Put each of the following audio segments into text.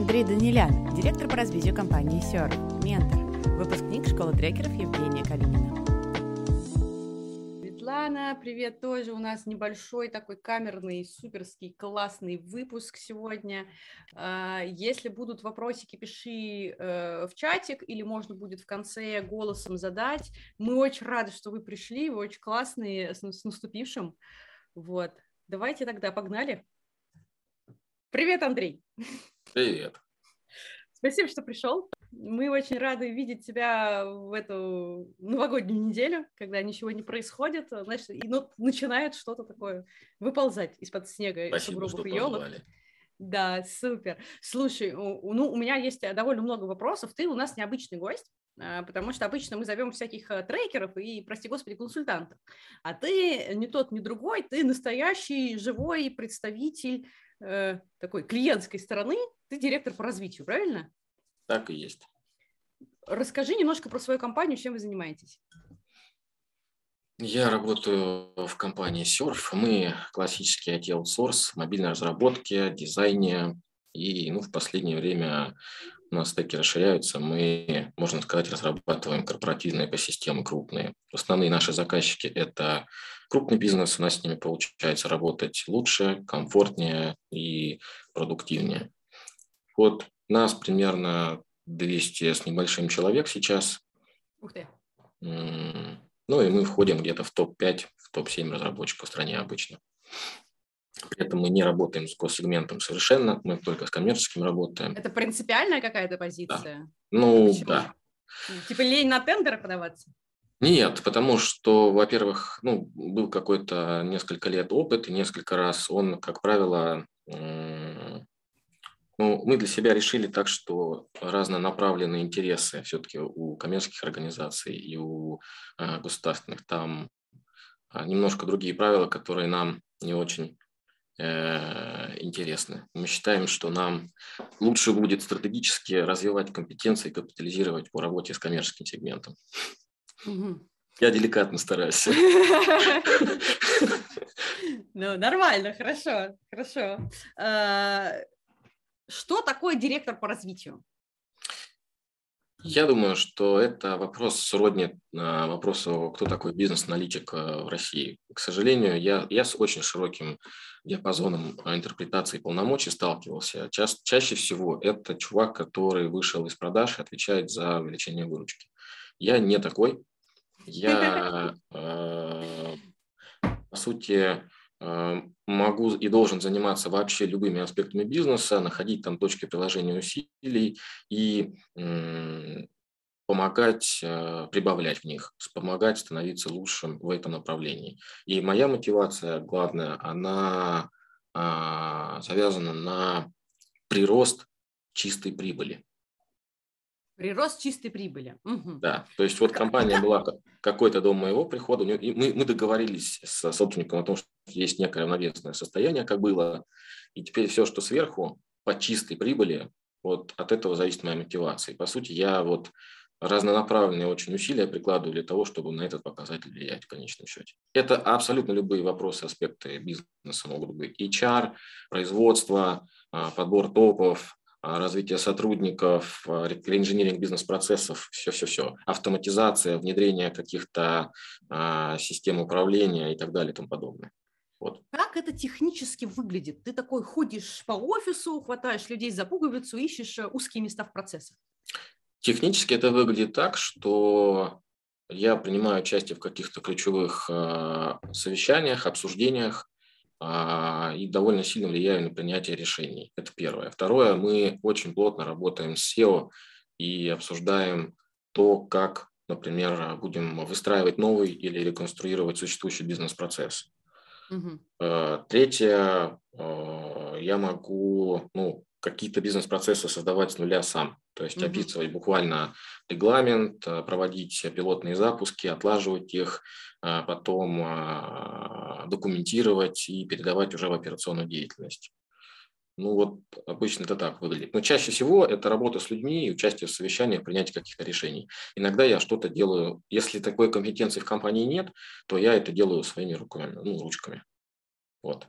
Андрей Данилян, директор по развитию компании Serve, ментор, выпускник школы трекеров Евгения Калинина. Светлана, привет тоже. У нас небольшой такой камерный, суперский, классный выпуск сегодня. А, если будут вопросики, пиши э, в чатик или можно будет в конце голосом задать. Мы очень рады, что вы пришли, вы очень классные, с наступившим. Вот. Давайте тогда погнали. Привет, Андрей. Привет. Спасибо, что пришел. Мы очень рады видеть тебя в эту новогоднюю неделю, когда ничего не происходит, значит, и ну, начинает что-то такое выползать из-под снега, Спасибо, из сугробов и елок. Да, супер. Слушай, ну, у меня есть довольно много вопросов. Ты у нас необычный гость, а, потому что обычно мы зовем всяких э, трекеров и, прости господи, консультантов. А ты не тот, не другой, ты настоящий живой представитель э, такой клиентской стороны, ты директор по развитию, правильно? Так и есть. Расскажи немножко про свою компанию, чем вы занимаетесь. Я работаю в компании Surf. Мы классический IT-аутсорс, мобильной разработки, дизайне. И ну, в последнее время у нас стеки расширяются. Мы, можно сказать, разрабатываем корпоративные экосистемы крупные. Основные наши заказчики – это крупный бизнес. У нас с ними получается работать лучше, комфортнее и продуктивнее. Вот нас примерно 200 с небольшим человек сейчас. Ух ты. Ну и мы входим где-то в топ-5, в топ-7 разработчиков в стране обычно. При этом мы не работаем с госсегментом совершенно, мы только с коммерческим работаем. Это принципиальная какая-то позиция? Да. Ну, Почему? да. Типа лень на тендеры подаваться? Нет, потому что, во-первых, ну, был какой-то несколько лет опыт, и несколько раз он, как правило, ну, мы для себя решили так, что разнонаправленные интересы все-таки у коммерческих организаций и у э, государственных там э, немножко другие правила, которые нам не очень интересны. Мы считаем, что нам лучше будет стратегически развивать компетенции, капитализировать по работе с коммерческим сегментом. Угу. Я деликатно стараюсь. Ну, нормально, хорошо, хорошо. А, что такое директор по развитию? Я думаю, что это вопрос сродни а, вопросу, кто такой бизнес-аналитик а, в России. К сожалению, я, я с очень широким диапазоном интерпретации полномочий сталкивался. Ча чаще всего это чувак, который вышел из продаж и отвечает за увеличение выручки. Я не такой. Я, а, по сути, могу и должен заниматься вообще любыми аспектами бизнеса, находить там точки приложения усилий и помогать э, прибавлять в них, помогать становиться лучшим в этом направлении. И моя мотивация главная, она а, завязана на прирост чистой прибыли. Прирост чистой прибыли. Угу. Да, то есть вот компания была какой-то до моего прихода, и мы, мы договорились с собственником о том, что есть некое равновесное состояние, как было, и теперь все, что сверху, по чистой прибыли, вот от этого зависит моя мотивация. И, по сути, я вот разнонаправленные очень усилия прикладываю для того, чтобы на этот показатель влиять в конечном счете. Это абсолютно любые вопросы, аспекты бизнеса могут быть. HR, производство, а, подбор топов, развитие сотрудников, а, реинжиниринг бизнес-процессов, все-все-все, автоматизация, внедрение каких-то а, систем управления и так далее и тому подобное. Вот. Как это технически выглядит? Ты такой ходишь по офису, хватаешь людей за пуговицу, ищешь э, узкие места в процессах. Технически это выглядит так, что я принимаю участие в каких-то ключевых совещаниях, обсуждениях, а, и довольно сильно влияю на принятие решений. Это первое. Второе, мы очень плотно работаем с SEO и обсуждаем то, как, например, будем выстраивать новый или реконструировать существующий бизнес-процесс. Угу. Третье, а, я могу ну, какие-то бизнес-процессы создавать с нуля сам. То есть описывать буквально регламент, проводить пилотные запуски, отлаживать их, потом э, документировать и передавать уже в операционную деятельность. Ну вот обычно это так выглядит. Но чаще всего это работа с людьми и участие в совещаниях, принятие каких-то решений. Иногда я что-то делаю, если такой компетенции в компании нет, то я это делаю своими руками, ну, ручками. Вот.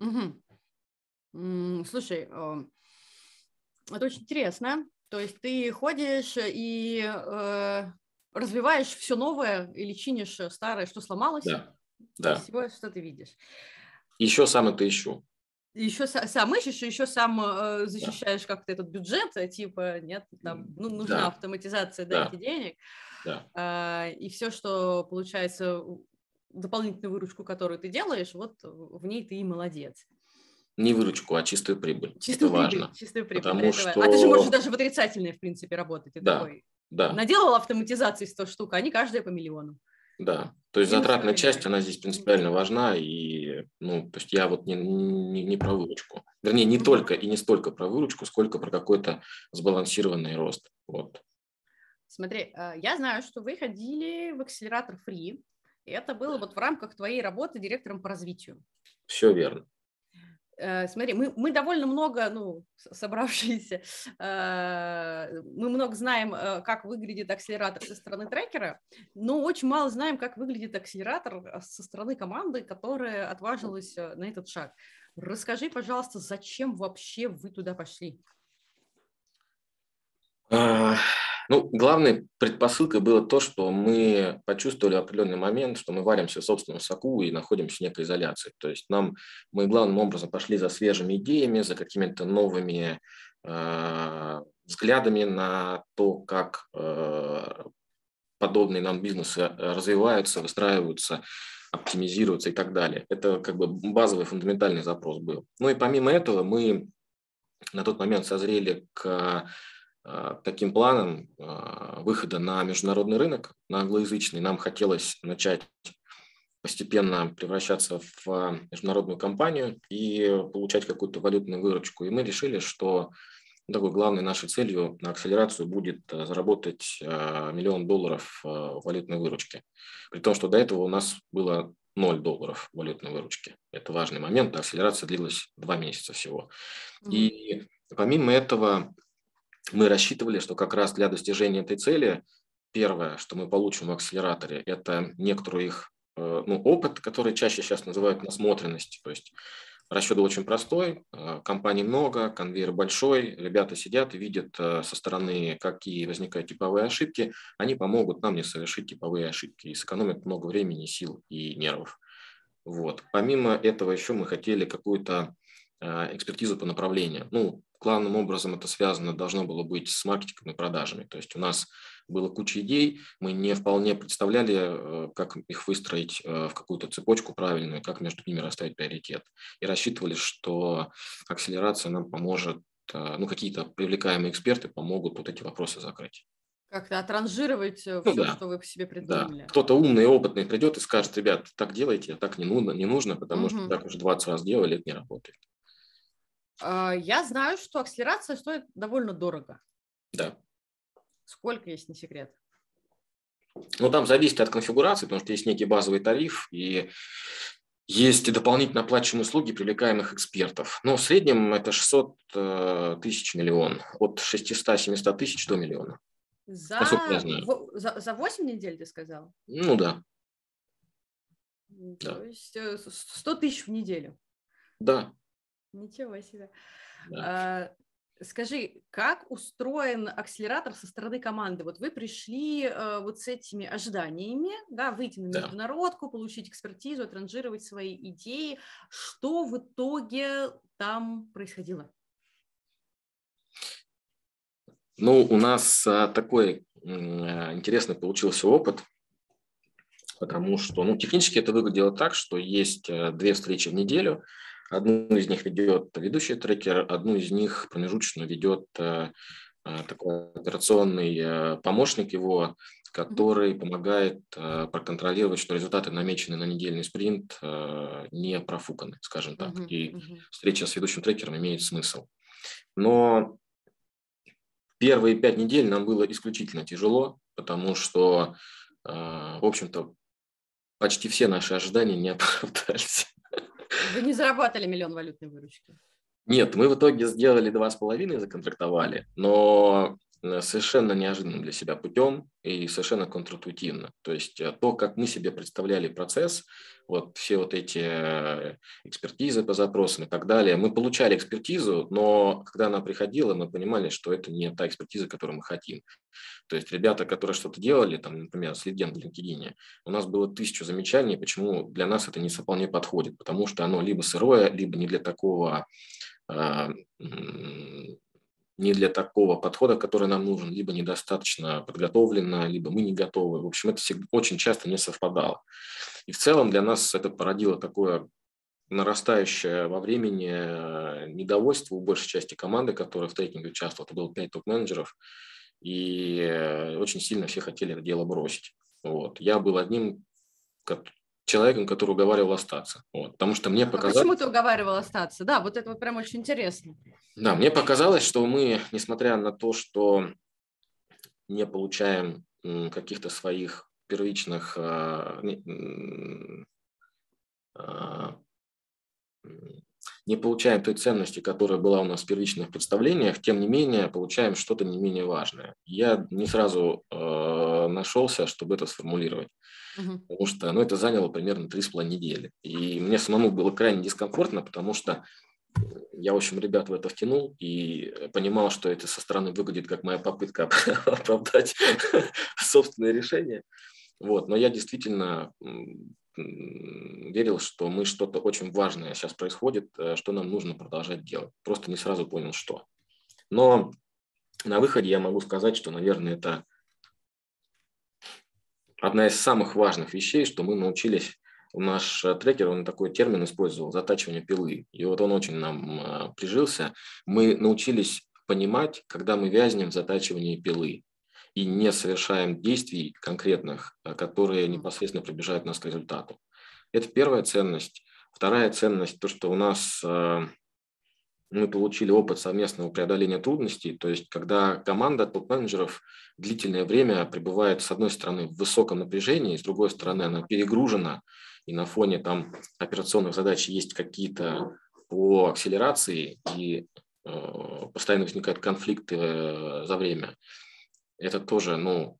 Угу. Слушай, Это очень интересно. То есть ты ходишь и э, развиваешь все новое или чинишь старое, что сломалось? Да, да. Всего, что ты видишь. Еще сам это ищу. Еще сам ищешь, еще сам э, защищаешь да. как-то этот бюджет, э, типа, нет, там, ну, нужна да. автоматизация, дайте да. денег. Да. А, и все, что получается, дополнительную выручку, которую ты делаешь, вот в ней ты и молодец. Не выручку, а чистую прибыль. Чистую это прибыль, важно. Чистую прибыль. Потому что... А ты же можешь даже в отрицательной, в принципе, работать. Ты да, такой, да. Наделал автоматизации 100 штук, а они каждая по миллиону. Да, то есть затратная часть, она здесь принципиально важна, и, ну, то есть я вот не, не, не про выручку. Вернее, не только и не столько про выручку, сколько про какой-то сбалансированный рост. Вот. Смотри, а, я знаю, что вы ходили в акселератор Free, и это было вот в рамках твоей работы директором по развитию. Все верно. Э, смотри, мы, мы довольно много, ну, собравшиеся, э, мы много знаем, э, как выглядит акселератор со стороны трекера, но очень мало знаем, как выглядит акселератор со стороны команды, которая отважилась на этот шаг. Расскажи, пожалуйста, зачем вообще вы туда пошли? Ну, главной предпосылкой было то, что мы почувствовали определенный момент, что мы варимся в собственном соку и находимся в некой изоляции. То есть нам, мы главным образом пошли за свежими идеями, за какими-то новыми э, взглядами на то, как э, подобные нам бизнесы развиваются, выстраиваются, оптимизируются и так далее. Это как бы базовый фундаментальный запрос был. Ну и помимо этого мы на тот момент созрели к таким планом а, выхода на международный рынок, на англоязычный, нам хотелось начать постепенно превращаться в международную компанию и получать какую-то валютную выручку. И мы решили, что такой главной нашей целью на акселерацию будет а, заработать миллион долларов валютной выручки. При том, что до этого у нас было 0 долларов валютной выручки. Это важный момент. Акселерация длилась два месяца всего. Mm-hmm. И помимо этого мы рассчитывали, что как раз для достижения этой цели первое, что мы получим в акселераторе, это некоторую их э, ну, опыт, который чаще сейчас называют насмотренность. То есть расчет очень простой, э, компаний много, конвейер большой, ребята сидят и видят э, со стороны, какие возникают типовые ошибки, они помогут нам не совершить типовые ошибки и сэкономят много времени, сил и нервов. Вот. Помимо этого еще мы хотели какую-то экспертизу по направлению. Ну, главным образом это связано должно было быть с маркетингом и продажами. То есть у нас было куча идей, мы не вполне представляли, э, как их выстроить э, в какую-то цепочку правильную, как между ними расставить приоритет. И рассчитывали, что акселерация нам поможет, э, ну, какие-то привлекаемые эксперты помогут вот эти вопросы закрыть. Как-то отранжировать ну, все, да. что вы себе придумали. Да. Кто-то умный, опытный придет и скажет, ребят, так делайте, а так не нужно, не нужно потому угу. что так уже 20 раз делали, это не работает. А, я знаю, что акселерация стоит довольно дорого. Да. Сколько, есть не секрет? Ну, там зависит от конфигурации, потому что есть некий базовый тариф, и есть дополнительно оплачиваемые услуги привлекаемых экспертов. Но в среднем это 600 э, тысяч миллион, от 600-700 тысяч до миллиона. За, за, за 8 недель, ты сказал? Ну да. То да. есть 100 э, тысяч в неделю. Да. Ничего себе. Да. А, скажи, как устроен акселератор со стороны команды? Вот вы пришли а, вот с этими ожиданиями, да, выйти на международку, да. получить экспертизу, отранжировать свои идеи. Что в итоге там происходило? Ну, у нас а, такой а, интересный получился опыт, потому что, ну, технически это выглядело так, что есть две встречи в неделю – Одну из них ведет ведущий трекер, одну из них промежуточно ведет э, э, такой операционный э, помощник его, который помогает проконтролировать, что результаты, намеченные на недельный спринт, не профуканы, скажем так. Uh-huh, и uh-huh. встреча с ведущим трекером имеет смысл. Но первые пять недель нам было исключительно тяжело, потому что, в общем-то, почти все наши ожидания не оправдались. Вы не заработали миллион валютной выручки? Нет, мы в итоге сделали два с половиной, законтрактовали, но совершенно неожиданным для себя путем и совершенно контринтуитивно. То есть э, то, как мы себе представляли процесс, вот все вот эти э, экспертизы по запросам и так далее, мы получали экспертизу, но когда она приходила, мы понимали, что это не та экспертиза, которую мы хотим. То есть ребята, которые что-то делали, там, например, с лиден в LinkedIn, у нас было тысячу замечаний, почему для нас это не вполне подходит, потому что оно либо сырое, либо не для такого не для такого подхода, который нам нужен, либо недостаточно подготовлено, либо мы не готовы. В общем, это очень часто не совпадало. И в целом для нас это породило такое нарастающее во времени э, недовольство у большей части команды, которая в трекинге участвовала. Это было 5 топ-менеджеров, и э, очень сильно все хотели это дело бросить. Вот. Я был одним человеком, который уговаривал остаться. Вот, потому что мне показалось... А почему ты уговаривал остаться? Да, вот это вот прям очень интересно. Да, мне показалось, что мы, несмотря на то, что не получаем каких-то своих первичных а, а, не получаем той ценности, которая была у нас в первичных представлениях, тем не менее получаем что-то не менее важное. Я не сразу э, нашелся, чтобы это сформулировать, угу. потому что ну, это заняло примерно три с половиной недели. И мне самому было крайне дискомфортно, потому что я, в общем, ребят в это втянул и понимал, что это со стороны выглядит как моя попытка оправдать собственное решение. Вот. Но я действительно верил, что мы что-то очень важное сейчас происходит, э, что нам нужно продолжать делать. Просто не сразу понял, что. Но на выходе я могу сказать, что, наверное, это одна из самых важных вещей, что мы научились наш трекер, он такой термин использовал, затачивание пилы. И вот он очень нам э, прижился. Мы научились понимать, когда мы вязнем в затачивании пилы и не совершаем действий конкретных, э, которые непосредственно приближают нас к результату. Это первая ценность. Вторая ценность – то, что у нас э, мы получили опыт совместного преодоления трудностей, то есть когда команда топ-менеджеров длительное время пребывает, с одной стороны, в высоком напряжении, с другой стороны, она перегружена, и на фоне там операционных задач есть какие-то по акселерации, и э, постоянно возникают конфликты э, за время это тоже, ну,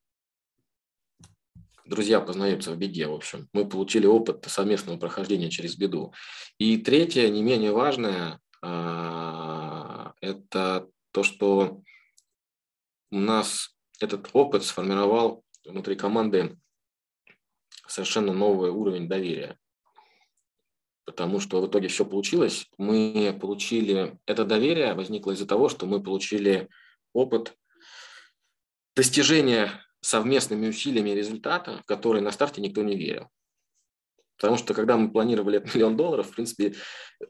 друзья познаются в беде, в общем. Мы получили опыт совместного прохождения через беду. И третье, не менее важное, а, это то, что у нас этот опыт сформировал внутри команды совершенно новый уровень доверия. Потому что в итоге все получилось. Мы получили... Это доверие возникло из-за того, что мы получили опыт достижения совместными усилиями результата, в который на старте никто не верил. Потому что когда мы планировали этот миллион долларов, в принципе,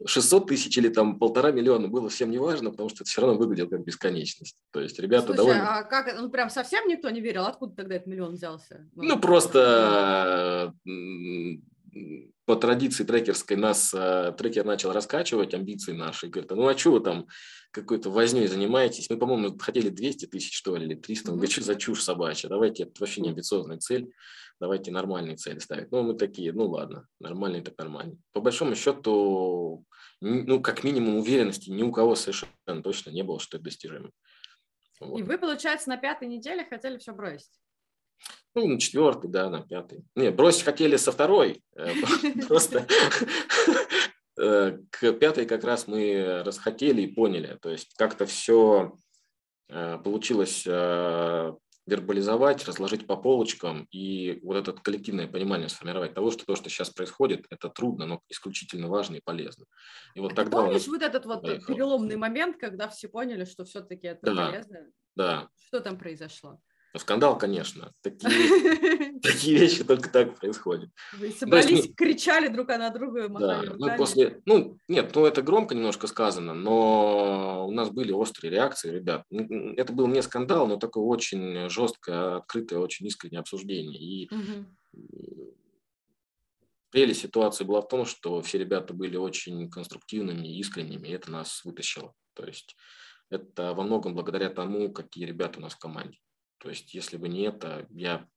600 тысяч или там полтора миллиона было всем не важно, потому что это все равно выглядело как бесконечность. То есть ребята Слушай, довольно... а как, ну прям совсем никто не верил? Откуда тогда этот миллион взялся? Ну, просто по традиции трекерской нас э, трекер начал раскачивать амбиции наши. Говорит, ну а что вы там какой-то возней занимаетесь? Мы, по-моему, хотели 200 тысяч, что ли, или 300. Он говорит, что за чушь собачья? Давайте, это вообще не амбициозная цель. Давайте нормальные цели ставить. Ну, мы такие, ну ладно, нормальные так нормальные. По большому счету, ну, как минимум уверенности ни у кого совершенно точно не было, что это достижимо. Вот. И вы, получается, на пятой неделе хотели все бросить? Ну, на четвертый, да, на пятый. Не, бросить хотели со второй. Э, просто э, к пятой как раз мы расхотели и поняли. То есть как-то все э, получилось вербализовать, разложить по полочкам и вот это коллективное понимание сформировать того, что то, что сейчас происходит, это трудно, но исключительно важно и полезно. И вот а тогда помнишь вот этот вот поехал. переломный момент, когда все поняли, что все-таки это да, полезно? Да. Что там произошло? Ну, скандал, конечно. Такие, такие вещи только так происходят. Вы собрались, есть, кричали друг на друга, махали да, Мы после, ну, нет, ну это громко немножко сказано, но у нас были острые реакции, ребят. Это был не скандал, но такое очень жесткое, открытое, очень искреннее обсуждение. И угу. прелесть ситуации была в том, что все ребята были очень конструктивными и искренними, и это нас вытащило. То есть это во многом благодаря тому, какие ребята у нас в команде. То есть, если бы не это, я,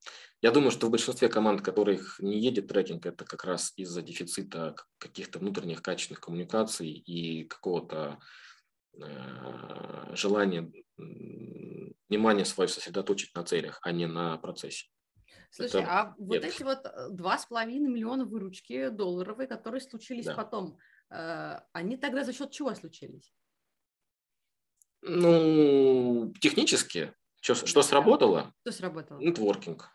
я думаю, что в большинстве команд, которых не едет трекинг, это как раз из-за дефицита каких-то внутренних качественных коммуникаций и какого-то э, желания внимание свое сосредоточить на целях, а не на процессе. Слушай, это... а вот Нет. эти вот два с половиной миллиона выручки долларовые, которые случились да. потом, э, они тогда за счет чего случились? Ну, технически. Что, что сработало? Что сработало? Нетворкинг.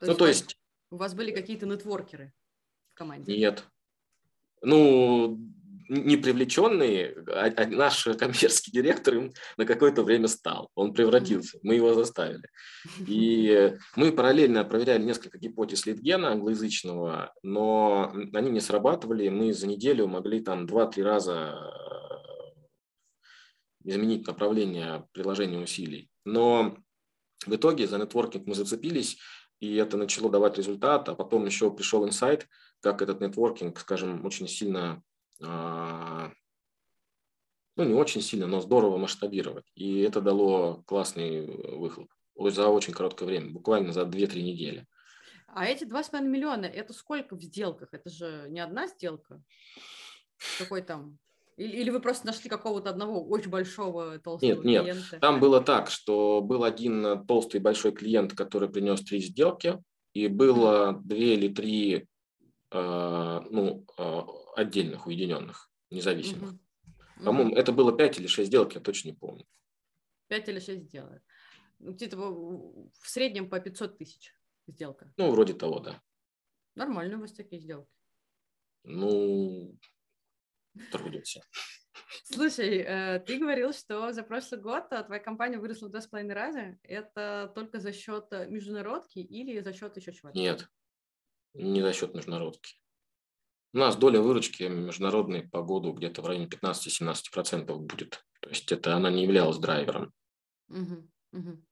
То ну, то есть... У вас были какие-то нетворкеры в команде? Нет. Ну, не привлеченный, а, а наш коммерческий директор им на какое-то время стал. Он превратился, мы его заставили. И мы параллельно проверяли несколько гипотез литгена англоязычного, но они не срабатывали. Мы за неделю могли там 2-3 раза изменить направление приложения усилий. Но в итоге за нетворкинг мы зацепились, и это начало давать результат, а потом еще пришел инсайт, как этот нетворкинг, скажем, очень сильно, а, ну не очень сильно, но здорово масштабировать. И это дало классный выхлоп за очень короткое время, буквально за 2-3 недели. А эти 2,5 миллиона, это сколько в сделках? Это же не одна сделка? Какой там или, или вы просто нашли какого-то одного очень большого толстого нет, клиента? Нет, там было так, что был один э, толстый большой клиент, который принес три сделки, и было две или три э, ну, э, отдельных, уединенных, независимых. Угу. По-моему, это было пять или шесть сделок, я точно не помню. Пять или шесть сделок. Ну, где-то в среднем по 500 тысяч сделка. Ну, вроде того, да. Нормально у вас такие сделки. Ну, трудятся. Слушай, э, ты говорил, что за прошлый год э, твоя компания выросла в два с половиной раза. Это только за счет э, международки или за счет еще чего-то? Нет, не за счет международки. У нас доля выручки международной по году где-то в районе 15-17% будет. То есть это она не являлась драйвером. Угу, угу.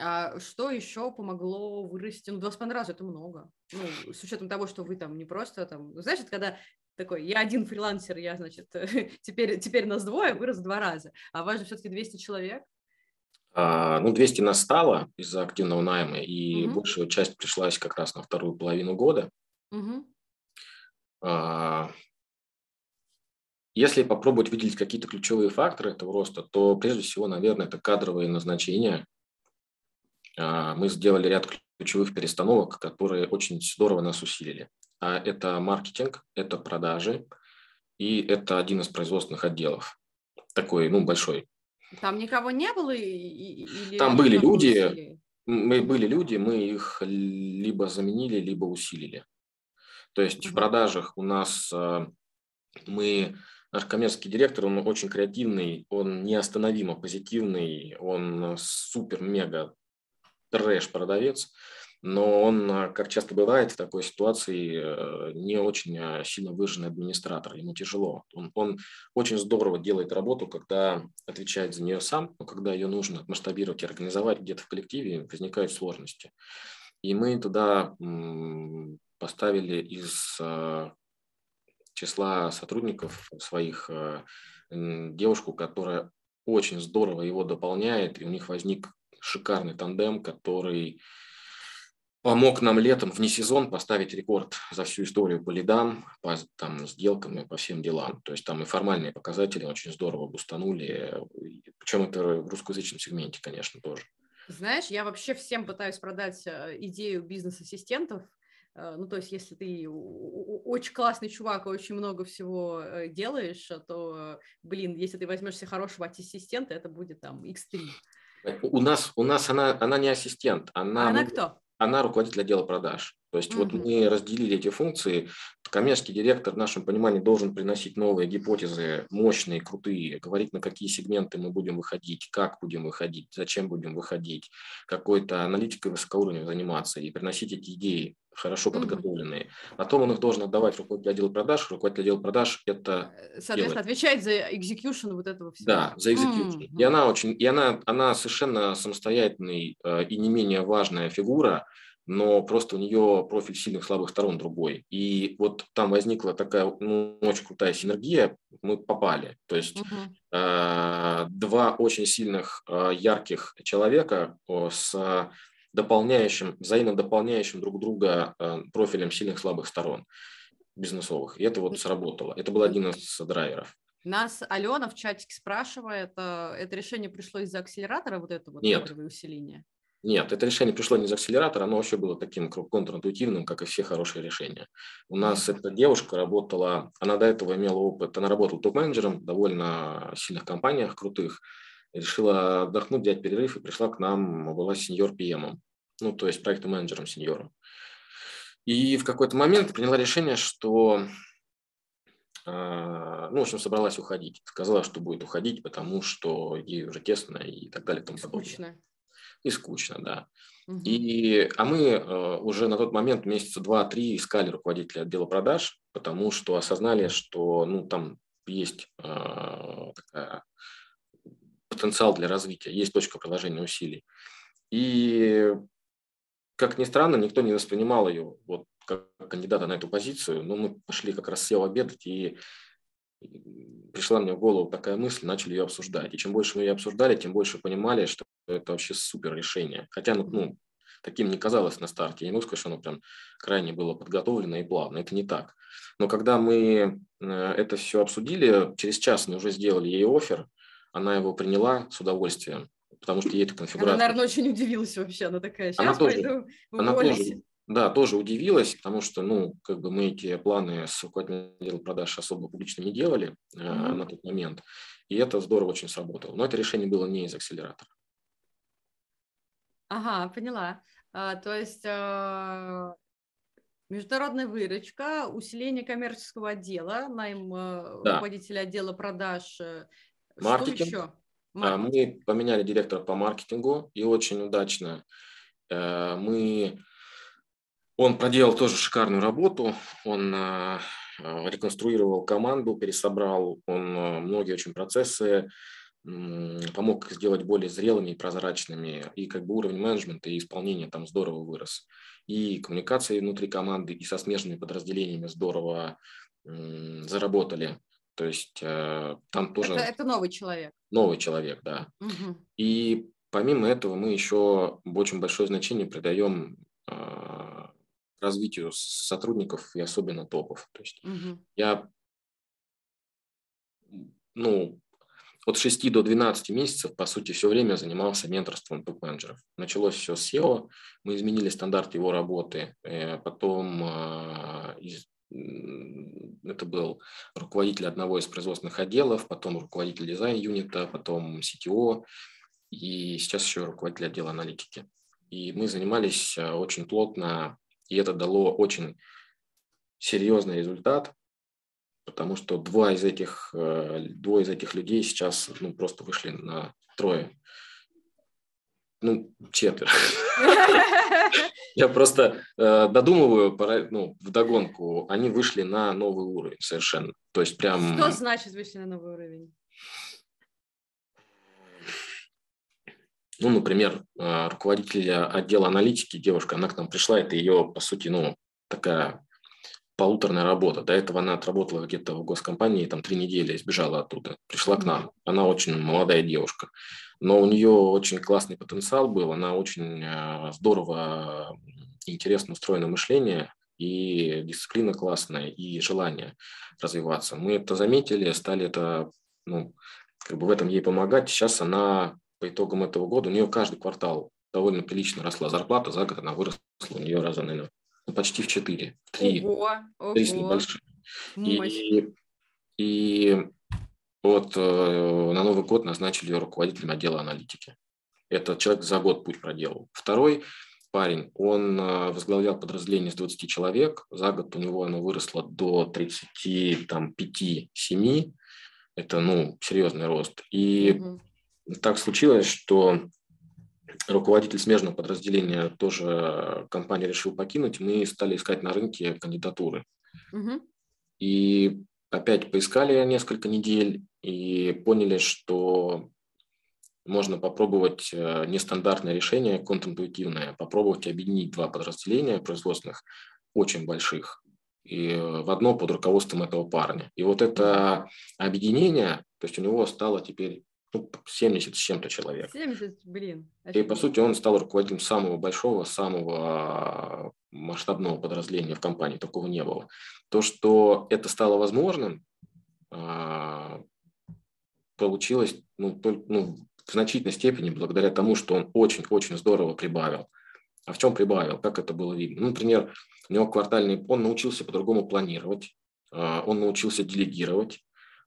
А что еще помогло вырасти? Ну, два с половиной раза это много. Ну, с учетом того, что вы там не просто там... Знаешь, это когда такой, я один фрилансер, я, значит, теперь, теперь нас двое, вырос в два раза, а вас же все-таки 200 человек. А, ну, 200 нас стало из-за активного найма, и угу. большая часть пришлась как раз на вторую половину года. Угу. А, если попробовать выделить какие-то ключевые факторы этого роста, то прежде всего, наверное, это кадровые назначения. А, мы сделали ряд ключевых перестановок, которые очень здорово нас усилили. А это маркетинг, это продажи, и это один из производственных отделов. Такой, ну, большой. Там никого не было? Или Там были люди, усилили? мы были люди, мы их либо заменили, либо усилили. То есть угу. в продажах у нас а, мы, наш коммерческий директор, он очень креативный, он неостановимо позитивный, он супер-мега трэш-продавец но он, а, как часто бывает в такой ситуации, э, не очень а, сильно выраженный администратор, ему тяжело. Он, он очень здорово делает работу, когда отвечает за нее сам, но когда ее нужно масштабировать и организовать где-то в коллективе, возникают сложности. И мы туда поставили из а, числа сотрудников своих девушку, которая очень здорово его дополняет, и у них возник шикарный тандем, который помог нам летом вне сезон поставить рекорд за всю историю по лидам, по там, сделкам и по всем делам. То есть там и формальные показатели очень здорово бустанули, причем это в русскоязычном сегменте, конечно, тоже. Знаешь, я вообще всем пытаюсь продать э, идею бизнес-ассистентов, э, ну, то есть, если ты очень классный чувак и очень много всего э, делаешь, то, блин, если ты возьмешь себе хорошего ассистента, это будет там X3. У нас, у нас она, она не ассистент, она... Она кто? Она руководитель отдела продаж. То есть mm-hmm. вот мы разделили эти функции. Коммерческий директор в нашем понимании должен приносить новые гипотезы, мощные, крутые, говорить, на какие сегменты мы будем выходить, как будем выходить, зачем будем выходить, какой-то аналитикой высокоуровневой заниматься и приносить эти идеи хорошо подготовленные. Потом он их должен отдавать руководителю отдела продаж. Руководитель отдела продаж это э, Соответственно, делает. отвечает за execution вот этого всего. Да, за execution. Mm-hmm. И она очень, и она, она совершенно самостоятельный э, и не менее важная фигура, но просто у нее профиль сильных слабых сторон другой. И вот там возникла такая ну, очень крутая синергия, мы попали. То есть uh-huh. э, два очень сильных, э, ярких человека э, с дополняющим, взаимно дополняющим друг друга э, профилем сильных слабых сторон бизнесовых. И это вот сработало. Это был один из драйверов. Нас Алена в чатике спрашивает, э, это решение пришло из-за акселератора, вот это вот Нет. усиление? Нет, это решение пришло не из акселератора, оно вообще было таким контринтуитивным, как и все хорошие решения. У нас эта девушка работала, она до этого имела опыт, она работала топ-менеджером в довольно сильных компаниях, крутых, решила отдохнуть, взять перерыв и пришла к нам, была сеньор PM, ну, то есть проектным менеджером сеньором. И в какой-то момент приняла решение, что, а, ну, в общем, собралась уходить. Сказала, что будет уходить, потому что ей уже тесно и так далее. И тому Скучно. И скучно, да. Угу. И, а мы э, уже на тот момент месяца два-три искали руководителя отдела продаж, потому что осознали, что ну, там есть э, такая, потенциал для развития, есть точка приложения усилий. И, как ни странно, никто не воспринимал ее вот, как кандидата на эту позицию, но мы пошли как раз сел обедать, и пришла мне в голову такая мысль, начали ее обсуждать. И чем больше мы ее обсуждали, тем больше понимали, что это вообще супер решение. Хотя, ну, ну таким не казалось на старте. Я не могу сказать, что оно прям крайне было подготовлено и плавно. Это не так. Но когда мы э, это все обсудили, через час мы уже сделали ей офер, она его приняла с удовольствием, потому что ей эта конфигурация... Она, наверное, очень удивилась вообще. Она такая, сейчас она тоже, пойду она тоже, да, тоже удивилась, потому что, ну, как бы мы эти планы с руководителем отдела продаж особо публично не делали mm-hmm. э, на тот момент, и это здорово очень сработало. Но это решение было не из акселератора. Ага, поняла. А, то есть а, международная выручка, усиление коммерческого отдела, найм а, да. руководителя отдела продаж. Э, Маркетинг. Что еще? Маркетинг. Мы поменяли директора по маркетингу и очень удачно. Э, мы он проделал тоже шикарную работу, он э, реконструировал команду, пересобрал, он многие очень процессы помог сделать более зрелыми и прозрачными, и как бы уровень менеджмента и исполнения там здорово вырос. И коммуникации внутри команды, и со смежными подразделениями здорово заработали. То есть э, там тоже... Это, это новый человек. Новый человек, да. Угу. И помимо этого мы еще очень большое значение придаем э, развитию сотрудников и особенно топов. То есть угу. я ну, от 6 до 12 месяцев, по сути, все время занимался менторством топ-менеджеров. Началось все с SEO, мы изменили стандарт его работы, э, потом а, это был руководитель одного из производственных отделов, потом руководитель дизайн-юнита, потом CTO, и сейчас еще руководитель отдела аналитики. И мы занимались а, очень плотно, и это дало очень серьезный результат потому что два из этих, э, двое из этих людей сейчас ну, просто вышли на трое. Ну, четверо. Я просто э, додумываю ну, в догонку. Они вышли на новый уровень совершенно. То есть прям... Что значит вышли на новый уровень? Ну, например, э, руководитель отдела аналитики, девушка, она к нам пришла, это ее, по сути, ну, такая полуторная работа. До этого она отработала где-то в госкомпании, там три недели, сбежала оттуда, пришла к нам. Она очень молодая девушка, но у нее очень классный потенциал был, она очень э, здорово, интересно устроено мышление, и дисциплина классная, и желание развиваться. Мы это заметили, стали это, ну, как бы в этом ей помогать. Сейчас она по итогам этого года, у нее каждый квартал довольно прилично росла зарплата, за год она выросла у нее раза, наверное, ну, почти в 4, 3, ого, 3 с небольшим. И, и вот э, на Новый год назначили ее руководителем отдела аналитики. Этот человек за год путь проделал. Второй парень, он э, возглавлял подразделение из 20 человек. За год у него оно выросло до 35-7. Это, ну, серьезный рост. И угу. Так случилось, что руководитель смежного подразделения тоже компания решил покинуть, мы стали искать на рынке кандидатуры. Угу. И опять поискали несколько недель и поняли, что можно попробовать э, нестандартное решение, контринтуитивное, попробовать объединить два подразделения производственных, очень больших, и в одно под руководством этого парня. И вот это объединение, то есть у него стало теперь ну, 70 с чем-то человек. 70, блин. И, по сути, он стал руководителем самого большого, самого масштабного подразделения в компании. Такого не было. То, что это стало возможным, а, получилось ну, ну, в значительной степени благодаря тому, что он очень-очень здорово прибавил. А в чем прибавил? Как это было видно? Ну, например, у него квартальный, он научился по-другому планировать, а, он научился делегировать,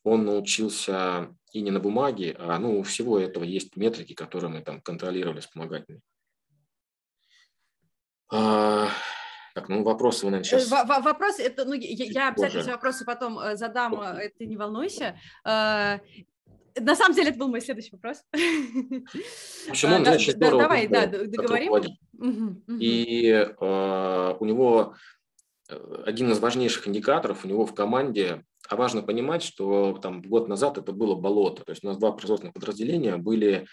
он научился и не на бумаге, а ну, у всего этого есть метрики, которые мы там контролировали вспомогательные. А, так, ну вопросы вы, наверное, сейчас... В- вопрос, это, ну, я, я обязательно эти вопросы потом э, задам, э, ты не волнуйся. На самом деле, это был мой следующий вопрос. Почему он, значит, да, Давай, да, договорим. И э, у него э, один из важнейших индикаторов у него в команде, а важно понимать, что там год назад это было болото, то есть у нас два производственных подразделения были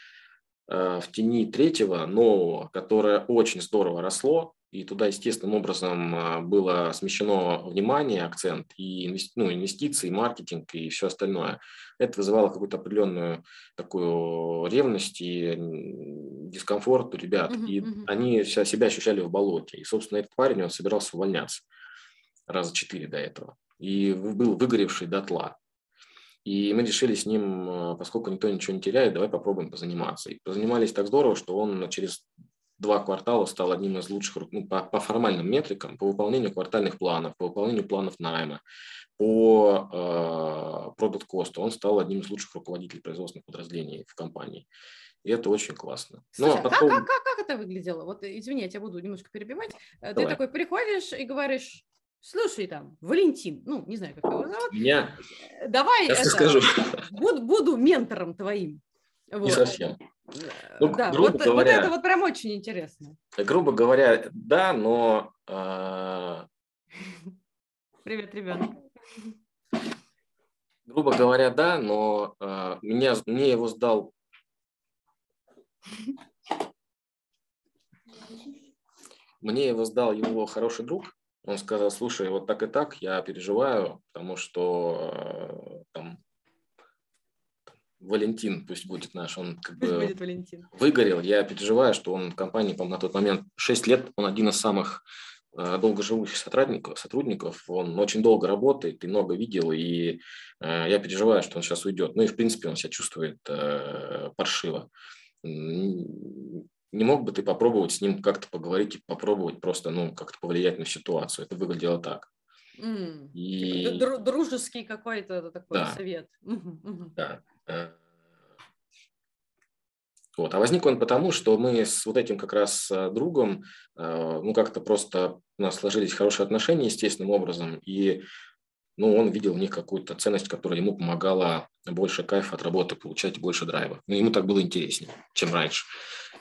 э, в тени третьего нового, которое очень здорово росло, и туда естественным образом а, было смещено внимание, акцент и ну, инвестиции, маркетинг и все остальное. Это вызывало какую-то определенную такую ревность и дискомфорт у ребят. Uh-huh, и uh-huh. они себя ощущали в болоте. И, собственно, этот парень, он собирался увольняться раза четыре до этого. И был выгоревший дотла. И мы решили с ним, а, поскольку никто ничего не теряет, давай попробуем позаниматься. И позанимались так здорово, что он через два квартала стал одним из лучших ну, по, по формальным метрикам, по выполнению квартальных планов, по выполнению планов найма, по продукт э, косту. Он стал одним из лучших руководителей производственных подразделений в компании. И это очень классно. Слушай, ну, а потом... как, как, как это выглядело? Вот, извини, я тебя буду немножко перебивать. Э, Давай. Ты такой приходишь и говоришь, слушай, там, Валентин, ну, не знаю, как его зовут. Меня? Э, давай, это, скажу. Буду, буду ментором твоим. Вот. Не совсем. Ну, да, грубо вот, говоря, вот это вот прям очень интересно. Грубо говоря, да, но... Э, Привет, ребенок. Грубо говоря, да, но э, меня, мне его сдал... Мне его сдал его хороший друг. Он сказал, слушай, вот так и так я переживаю, потому что э, там Валентин, пусть будет наш, он как пусть бы будет Валентин. выгорел. Я переживаю, что он в компании, по на тот момент 6 лет, он один из самых э, долгоживущих сотрудников, сотрудников, он очень долго работает и много видел, и э, я переживаю, что он сейчас уйдет. Ну и, в принципе, он себя чувствует э, паршиво. Не мог бы ты попробовать с ним как-то поговорить и попробовать просто, ну, как-то повлиять на ситуацию? Это выглядело так. Mm. И... Дружеский какой-то такой да. совет. Да. Э, вот. А возник он потому, что мы с вот этим как раз э, другом, э, ну, как-то просто у нас сложились хорошие отношения естественным образом, и ну, он видел в них какую-то ценность, которая ему помогала больше кайфа от работы получать, больше драйва. Ну, ему так было интереснее, чем раньше.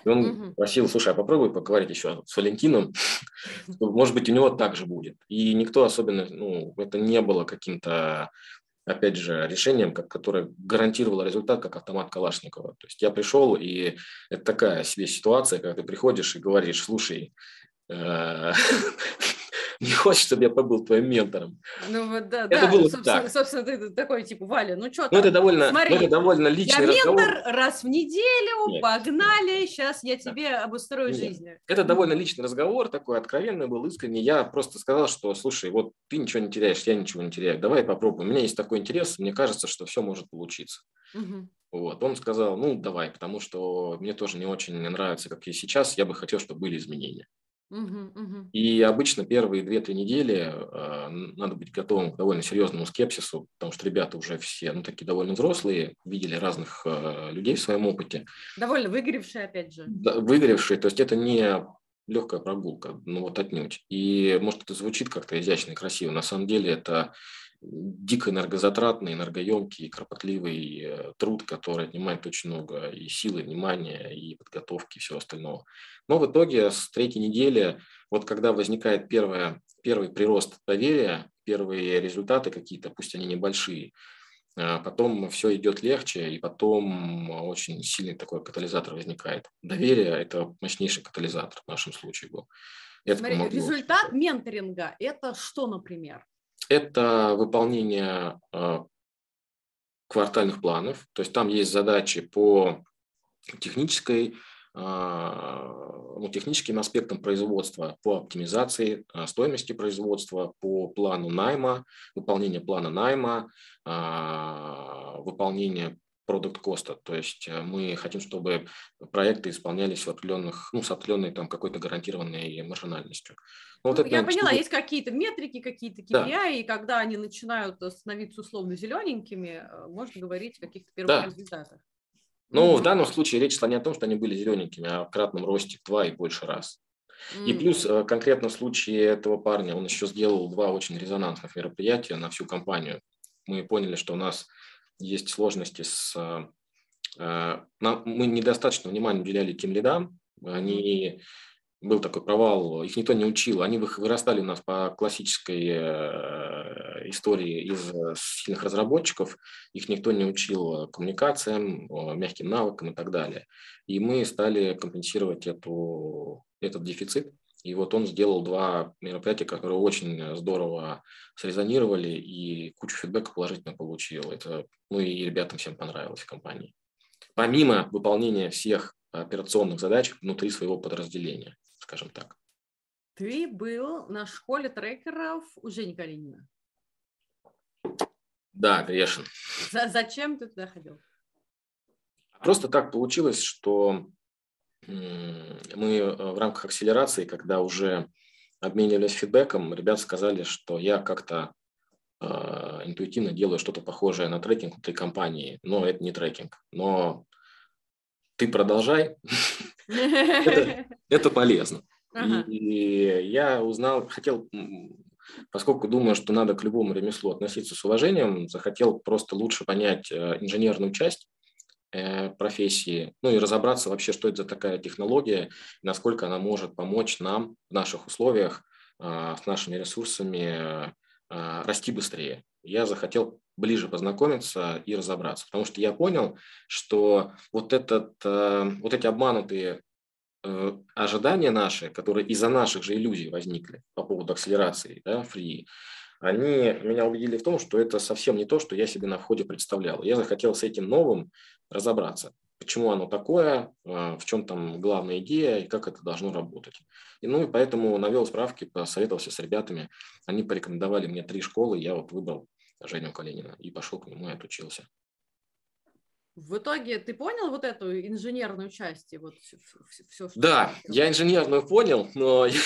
И он угу. просил, слушай, а попробуй поговорить еще с Валентином, может быть, у него так же будет. И никто особенно, ну, это не было каким-то опять же, решением, как, которое гарантировало результат, как автомат Калашникова. То есть я пришел, и это такая себе ситуация, когда ты приходишь и говоришь, слушай, э, не хочешь, чтобы я побыл твоим ментором. Ну вот да, это да, было собственно, так. собственно, ты такой типа, Валя, ну что ну, это довольно, Смотри, ну, это довольно личный я разговор. ментор раз в неделю, нет, погнали, нет. сейчас я тебе да. обустрою нет. жизнь. Это довольно личный разговор, такой откровенный был, искренний. Я просто сказал, что, слушай, вот ты ничего не теряешь, я ничего не теряю, давай попробуем. У меня есть такой интерес, мне кажется, что все может получиться. Угу. Вот, он сказал, ну, давай, потому что мне тоже не очень нравится, как я сейчас, я бы хотел, чтобы были изменения. И обычно первые 2-3 недели э, надо быть готовым к довольно серьезному скепсису, потому что ребята уже все, ну, такие довольно взрослые, видели разных э, людей в своем опыте. Довольно выгоревшие, опять же. Да, выгоревшие, то есть это не легкая прогулка, ну вот отнюдь. И может это звучит как-то изящно и красиво, на самом деле это дико энергозатратный, энергоемкий, кропотливый э, труд, который отнимает очень много и силы, и внимания, и подготовки, и всего остального. Но в итоге с третьей недели, вот когда возникает первое, первый прирост доверия, первые результаты какие-то, пусть они небольшие, а потом все идет легче, и потом очень сильный такой катализатор возникает. Доверие – это мощнейший катализатор в нашем случае был. Это Смотри, результат менторинга – это что, например? Это выполнение э, квартальных планов, то есть там есть задачи по технической ну, техническим аспектам производства, по оптимизации стоимости производства, по плану найма, выполнение плана найма, выполнение продукт коста. То есть э, мы хотим, чтобы проекты исполнялись в определенных, ну, с определенной там какой-то гарантированной маржинальностью. Ну, вот ну, это, я поняла, есть какие-то метрики, какие-то KPI, да. и когда они начинают становиться условно зелененькими, э, можно говорить о каких-то первых да. результатах. Ну, mm-hmm. в данном случае речь шла не о том, что они были зелененькими, а о кратном росте в два и больше раз. Mm-hmm. И плюс э, конкретно в случае этого парня он еще сделал два очень резонансных мероприятия на всю компанию. Мы поняли, что у нас есть сложности с... Э, мы недостаточно внимания уделяли тем лидам, они был такой провал, их никто не учил, они вырастали у нас по классической э, истории из сильных разработчиков, их никто не учил коммуникациям, мягким навыкам и так далее. И мы стали компенсировать эту, этот дефицит и вот он сделал два мероприятия, которые очень здорово срезонировали и кучу фидбэка положительно получил. Это, ну и ребятам всем понравилось в компании. Помимо выполнения всех операционных задач внутри своего подразделения, скажем так. Ты был на школе трекеров у Жени Калинина? Да, грешен. За, зачем ты туда ходил? Просто так получилось, что мы э, в рамках акселерации, когда уже обменивались фидбэком, ребята сказали, что я как-то э, интуитивно делаю что-то похожее на трекинг внутри компании, но это не трекинг. Но ты продолжай, это полезно. И я узнал, хотел, поскольку думаю, что надо к любому ремеслу относиться с уважением, захотел просто лучше понять э, инженерную часть профессии, ну и разобраться вообще, что это за такая технология, насколько она может помочь нам в наших условиях а, с нашими ресурсами а, расти быстрее. Я захотел ближе познакомиться и разобраться, потому что я понял, что вот, этот, э, вот эти обманутые э, ожидания наши, которые из-за наших же иллюзий возникли по поводу акселерации, да, free, они меня убедили в том, что это совсем не то, что я себе на входе представлял. Я захотел с этим новым разобраться, почему оно такое, а, в чем там главная идея и как это должно работать. И, ну и поэтому навел справки, посоветовался с ребятами. Они порекомендовали мне три школы, я вот выбрал Женю Калинина и пошел к нему и отучился. В итоге ты понял вот эту инженерную часть? И вот все, все, что да, я инженерную понял, но я,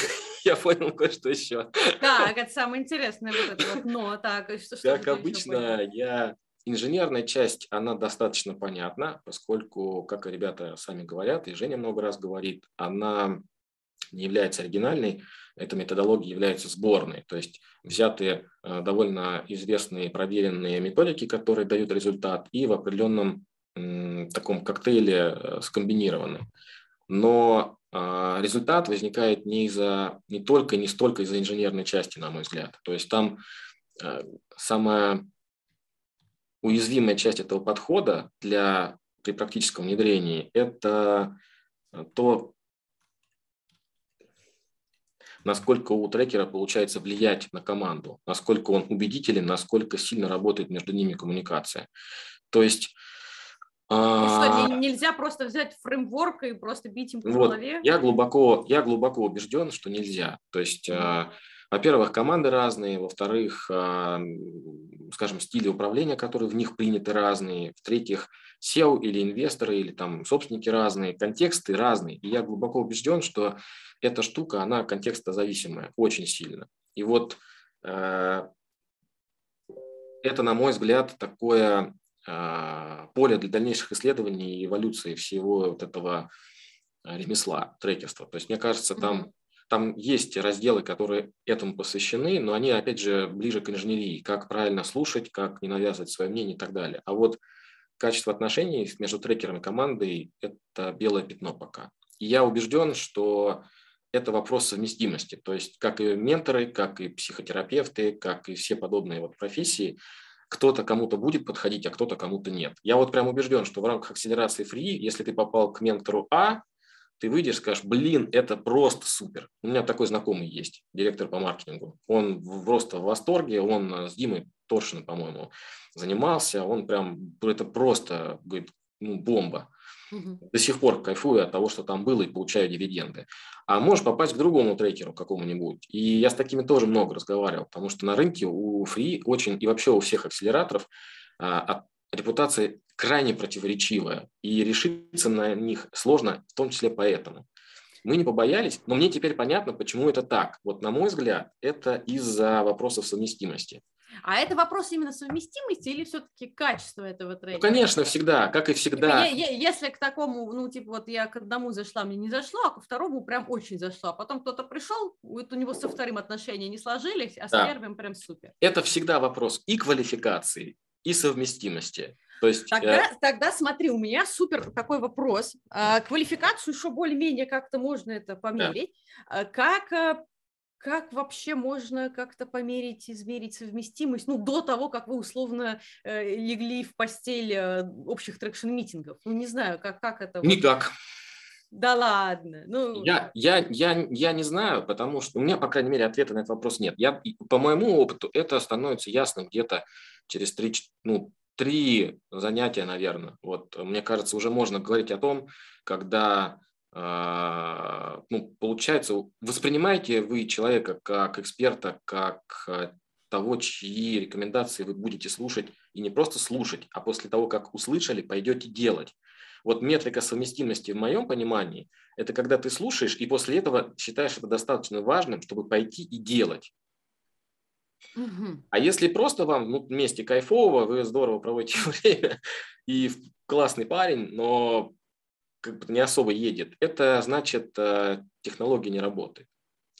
я понял кое-что еще. Так, это самое интересное вот это вот но. Так, что, что как обычно, я Инженерная часть, она достаточно понятна, поскольку, как ребята сами говорят, и Женя много раз говорит, она не является оригинальной, эта методология является сборной, то есть взятые э, довольно известные проверенные методики, которые дают результат, и в определенном таком коктейле э, скомбинированы. Но э, результат возникает не, из-за, не только не столько из-за инженерной части, на мой взгляд. То есть там самая уязвимая часть этого подхода для, при практическом внедрении – это э, то, насколько у трекера получается влиять на команду, насколько он убедителен, насколько сильно работает между ними коммуникация. То есть что, нельзя просто взять фреймворк и просто бить им по вот, голове? Я глубоко, я глубоко убежден, что нельзя. То есть mm-hmm. Во-первых, команды разные, во-вторых, скажем, стили управления, которые в них приняты разные, в-третьих, SEO или инвесторы, или там собственники разные, контексты разные. И я глубоко убежден, что эта штука, она контекстозависимая, очень сильно. И вот э, это, на мой взгляд, такое э, поле для дальнейших исследований и эволюции всего вот этого ремесла, трекерства. То есть, мне кажется, там там есть разделы, которые этому посвящены, но они, опять же, ближе к инженерии, как правильно слушать, как не навязывать свое мнение и так далее. А вот качество отношений между трекером и командой – это белое пятно пока. И я убежден, что это вопрос совместимости. То есть как и менторы, как и психотерапевты, как и все подобные вот профессии, кто-то кому-то будет подходить, а кто-то кому-то нет. Я вот прям убежден, что в рамках акселерации free, если ты попал к ментору А, ты выйдешь, скажешь, блин, это просто супер. У меня такой знакомый есть, директор по маркетингу. Он просто в восторге, он с Димой Торшиным, по-моему, занимался, он прям, это просто, говорит, ну, бомба. До сих пор кайфую от того, что там было, и получаю дивиденды. А можешь попасть к другому трекеру какому-нибудь. И я с такими тоже много разговаривал, потому что на рынке у Free очень, и вообще у всех акселераторов, а, репутация крайне противоречивая. И решиться на них сложно, в том числе поэтому. Мы не побоялись, но мне теперь понятно, почему это так. Вот на мой взгляд, это из-за вопросов совместимости. А это вопрос именно совместимости или все-таки качества этого трейдера? Ну, конечно, всегда, как и всегда. Типа, если к такому, ну, типа, вот я к одному зашла, мне не зашло, а ко второму прям очень зашло. А потом кто-то пришел, вот у него со вторым отношения не сложились, а да. с первым прям супер. Это всегда вопрос и квалификации, и совместимости. То есть, тогда, э... тогда смотри, у меня супер такой вопрос. А, квалификацию еще более-менее как-то можно это померить. Да. Как э, как вообще можно как-то померить, измерить совместимость, ну, до того, как вы условно э, легли в постель э, общих traction -митингов? Ну, не знаю, как, как это... Никак. Да ладно. Ну... Я, я, я, я не знаю, потому что у меня, по крайней мере, ответа на этот вопрос нет. Я, по моему опыту это становится ясно где-то через три, ну, три занятия, наверное. Вот, мне кажется, уже можно говорить о том, когда а, ну, получается, воспринимаете вы человека как эксперта, как а, того, чьи рекомендации вы будете слушать, и не просто слушать, а после того, как услышали, пойдете делать. Вот метрика совместимости в моем понимании – это когда ты слушаешь и после этого считаешь это достаточно важным, чтобы пойти и делать. Угу. А если просто вам ну, вместе кайфово, вы здорово проводите время и классный парень, но как бы не особо едет, это значит э, технология не работает.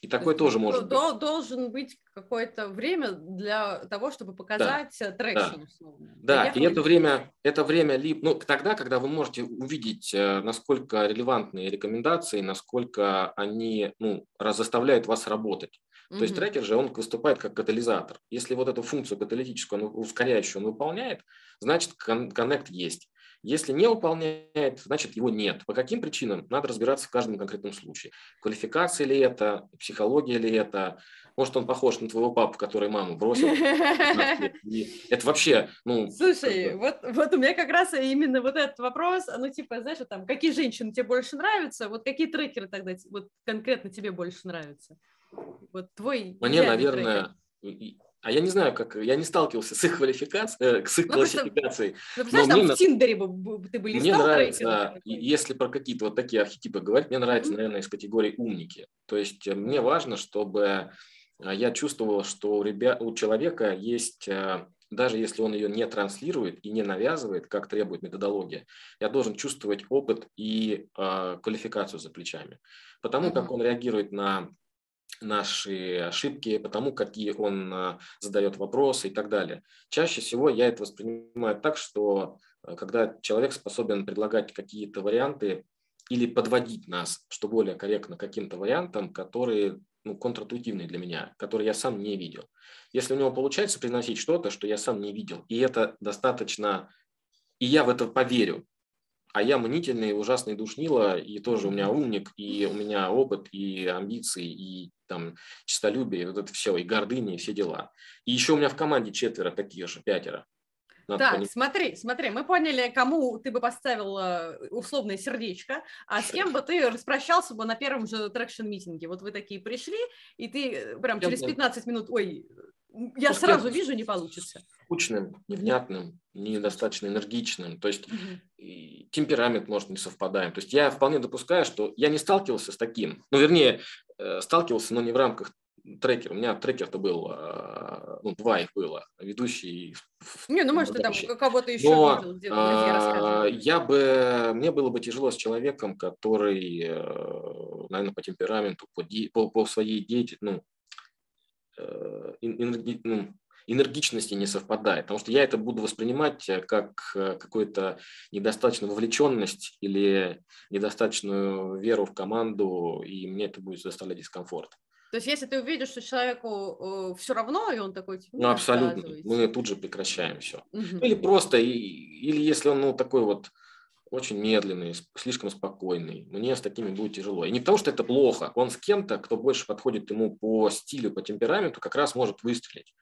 И такое тоже может быть. Должен быть какое-то время для того, чтобы показать да, traction. Да, да. и это время, это время ли, ну, тогда, когда вы можете увидеть, э, насколько релевантные рекомендации, насколько они ну, заставляют вас работать. То есть трекер же, он выступает как катализатор. Если вот эту функцию каталитическую, он, ускоряющую он выполняет, значит, коннект есть. Если не выполняет, значит его нет. По каким причинам? Надо разбираться в каждом конкретном случае. Квалификация ли это, психология ли это, может, он похож на твоего папу, который маму бросил. Это вообще, ну... Слушай, вот, вот у меня как раз именно вот этот вопрос, ну, типа, знаешь, там, какие женщины тебе больше нравятся, вот какие трекеры тогда вот конкретно тебе больше нравятся? Вот твой... Мне, наверное, а я не знаю, как я не сталкивался с их квалификацией, э, с их ну, классификацией. Ну, но там мне, в Тиндере бы ты были Мне нравится, да, если про какие-то вот такие архетипы говорить, мне нравится, mm-hmm. наверное, из категории умники. То есть э, мне важно, чтобы э, я чувствовал, что у, ребят, у человека есть, даже если он ее не транслирует и не навязывает, как требует методология, я должен чувствовать опыт и э, квалификацию за плечами. Потому mm-hmm. как он реагирует на наши ошибки, потому какие он а, задает вопросы и так далее. Чаще всего я это воспринимаю так, что а, когда человек способен предлагать какие-то варианты или подводить нас, что более корректно, каким-то вариантам, которые ну, контринтуитивные для меня, которые я сам не видел. Если у него получается приносить что-то, что я сам не видел, и это достаточно, и я в это поверю, а я мнительный, ужасный душнило, и тоже у меня умник, и у меня опыт, и амбиции, и там честолюбие, и вот это все, и гордыня, и все дела. И еще у меня в команде четверо таких же, пятеро. Надо так, понять. смотри, смотри, мы поняли, кому ты бы поставил условное сердечко, а с кем бы ты распрощался бы на первом же traction -митинге. Вот вы такие пришли, и ты э, прям через 15 минут, ой, я Пускай сразу вижу, не получится. Скучным, невнятным, недостаточно энергичным. То есть угу. темперамент может не совпадаем. То есть я вполне допускаю, что я не сталкивался с таким. Ну, вернее, э, сталкивался, но не в рамках трекера. У меня трекер-то был, э, ну, два их было, ведущий. Не, ну, может, ты там кого-то еще но, видел, где а, я бы, мне было бы тяжело с человеком, который, э, наверное, по темпераменту, по, по, по своей деятельности, ну, Э, ну, энергичности не совпадает, потому что я это буду воспринимать э, как э, какую-то недостаточную вовлеченность или недостаточную веру в команду, и мне это будет заставлять дискомфорт. То есть, если ты увидишь, что человеку э, все равно, и он такой, типа, ну, абсолютно, мы тут же прекращаем все. Угу. Или просто, и, или если он, ну, такой вот очень медленный, слишком спокойный. Мне с такими будет тяжело. И не потому, что это плохо. Он с кем-то, кто больше подходит ему по стилю, по темпераменту, как раз может выстрелить.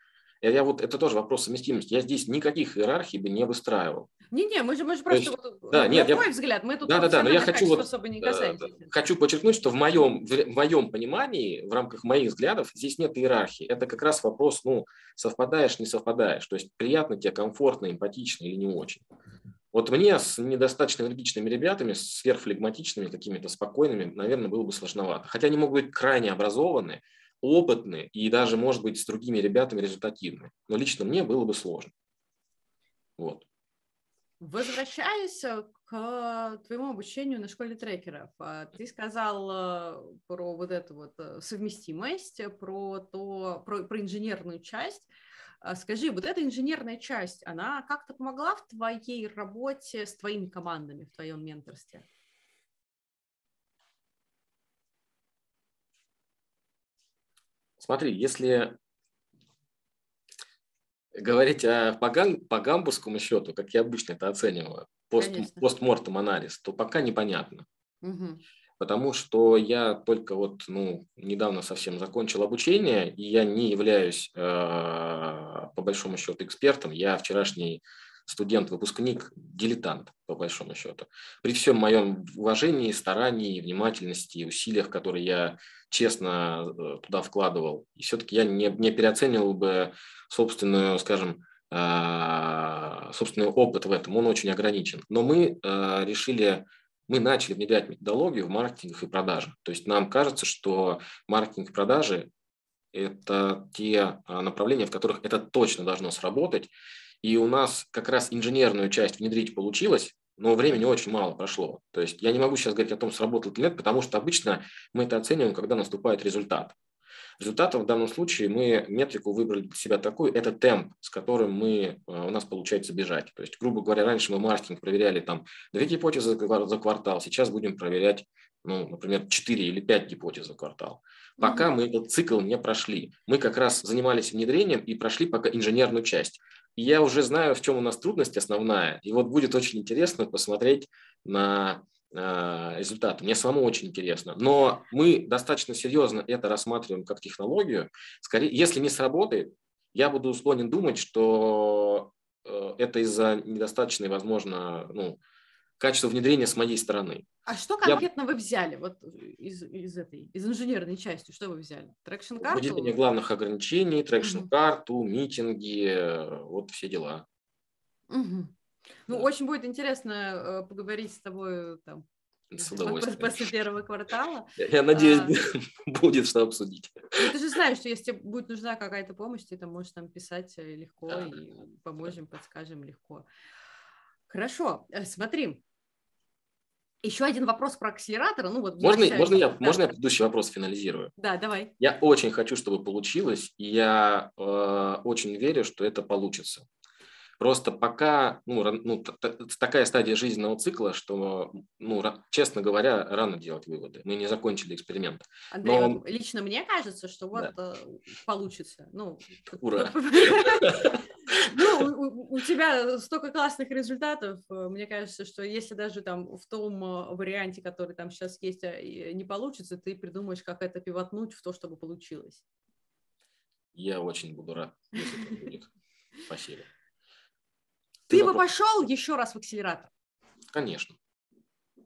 Я, я вот, это тоже вопрос совместимости. Я здесь никаких иерархий бы не выстраивал. Не-не, мы же, мы же просто, есть, вот, да, на нет, мой я, взгляд, мы тут да, да, да, но я хочу вот, особо не э, касаемся. хочу подчеркнуть, что в моем, в моем понимании, в рамках моих взглядов, здесь нет иерархии. Это как раз вопрос, ну, совпадаешь, не совпадаешь. То есть приятно тебе, комфортно, эмпатично или не очень. Вот мне с недостаточно энергичными ребятами, сверхфлегматичными, какими-то спокойными, наверное, было бы сложновато. Хотя они могут быть крайне образованные, опытные и даже, может быть, с другими ребятами результативные. Но лично мне было бы сложно. Вот. Возвращаясь э, к твоему обучению на школе трекеров, а, ты сказал э, про вот эту вот э, совместимость, про, то, про, про инженерную часть. А скажи, вот эта инженерная часть, она как-то помогла в твоей работе с твоими командами, в твоем менторстве? Смотри, если говорить о, по, гам, по гамбургскому счету, как я обычно это оцениваю, пост, постмортом анализ, то пока непонятно. Угу. Потому что я только вот ну, недавно совсем закончил обучение, и я не являюсь э, по большому счету экспертом. Я вчерашний студент-выпускник, дилетант, по большому счету. При всем моем уважении, старании, внимательности, усилиях, которые я честно э, туда вкладывал, и все-таки я не, не переоценивал бы собственную, скажем, э, собственный опыт в этом, он очень ограничен. Но мы э, решили, мы начали внедрять методологию в маркетинг и продаже. То есть нам кажется, что маркетинг и продажи – это те направления, в которых это точно должно сработать, и у нас как раз инженерную часть внедрить получилось, но времени очень мало прошло. То есть я не могу сейчас говорить о том, сработал или нет, потому что обычно мы это оцениваем, когда наступает результат. Результатом в данном случае мы метрику выбрали для себя такую, это темп, с которым мы, э, у нас получается бежать. То есть, грубо говоря, раньше мы маркетинг проверяли там две гипотезы за квартал, сейчас будем проверять, ну, например, 4 или 5 гипотез за квартал. Пока mm-hmm. мы этот цикл не прошли. Мы как раз занимались внедрением и прошли пока инженерную часть. И я уже знаю, в чем у нас трудность основная. И вот будет очень интересно посмотреть на результаты. Мне самому очень интересно. Но мы достаточно серьезно это рассматриваем как технологию. Скорее, если не сработает, я буду склонен думать, что э, это из-за недостаточной, возможно, ну, качество внедрения с моей стороны. А что конкретно Я... вы взяли вот из, из этой, из инженерной части? Что вы взяли? Traction -карту? Выделение главных ограничений, traction -карту, угу. митинги, вот все дела. Угу. Ну, да. очень будет интересно э, поговорить с тобой там, с удовольствием. После первого квартала. Я надеюсь, а, будет что обсудить. Ну, ты же знаешь, что если тебе будет нужна какая-то помощь, ты там можешь там писать э, легко да. и поможем, подскажем легко. Хорошо, э, смотри, еще один вопрос про акселератор. Ну, вот можно, можно, я, да. можно я предыдущий вопрос финализирую? Да, давай. Я очень хочу, чтобы получилось, и я э, очень верю, что это получится. Просто пока ну, ну, такая стадия жизненного цикла, что, ну, честно говоря, рано делать выводы. Мы не закончили эксперимент. Андрей, Но... вот лично мне кажется, что вот да. Э, получится. Ну, Ура! Ну, у тебя столько классных результатов. Э, мне кажется, что если даже там в том э, варианте, который там сейчас есть, не получится, ты придумаешь, как это пивотнуть в то, чтобы получилось. Я очень буду рад, если это будет. Спасибо. Ты бы пошел еще раз в акселератор? Конечно.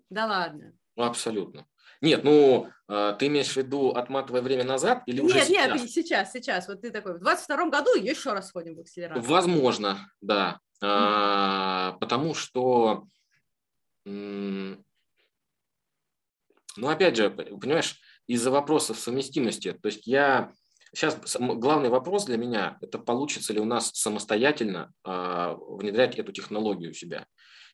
Да ладно. Ну, абсолютно. Нет, ну, а, ты имеешь в виду, отматывая время назад или уже нет, сейчас? Нет, нет, сейчас, сейчас. Вот ты такой, в 22 году еще раз сходим в акселератор. Возможно, да. Mm-hmm. А, потому что, ну, опять же, понимаешь, из-за вопросов совместимости, то есть я Сейчас главный вопрос для меня – это получится ли у нас самостоятельно э, внедрять эту технологию у себя.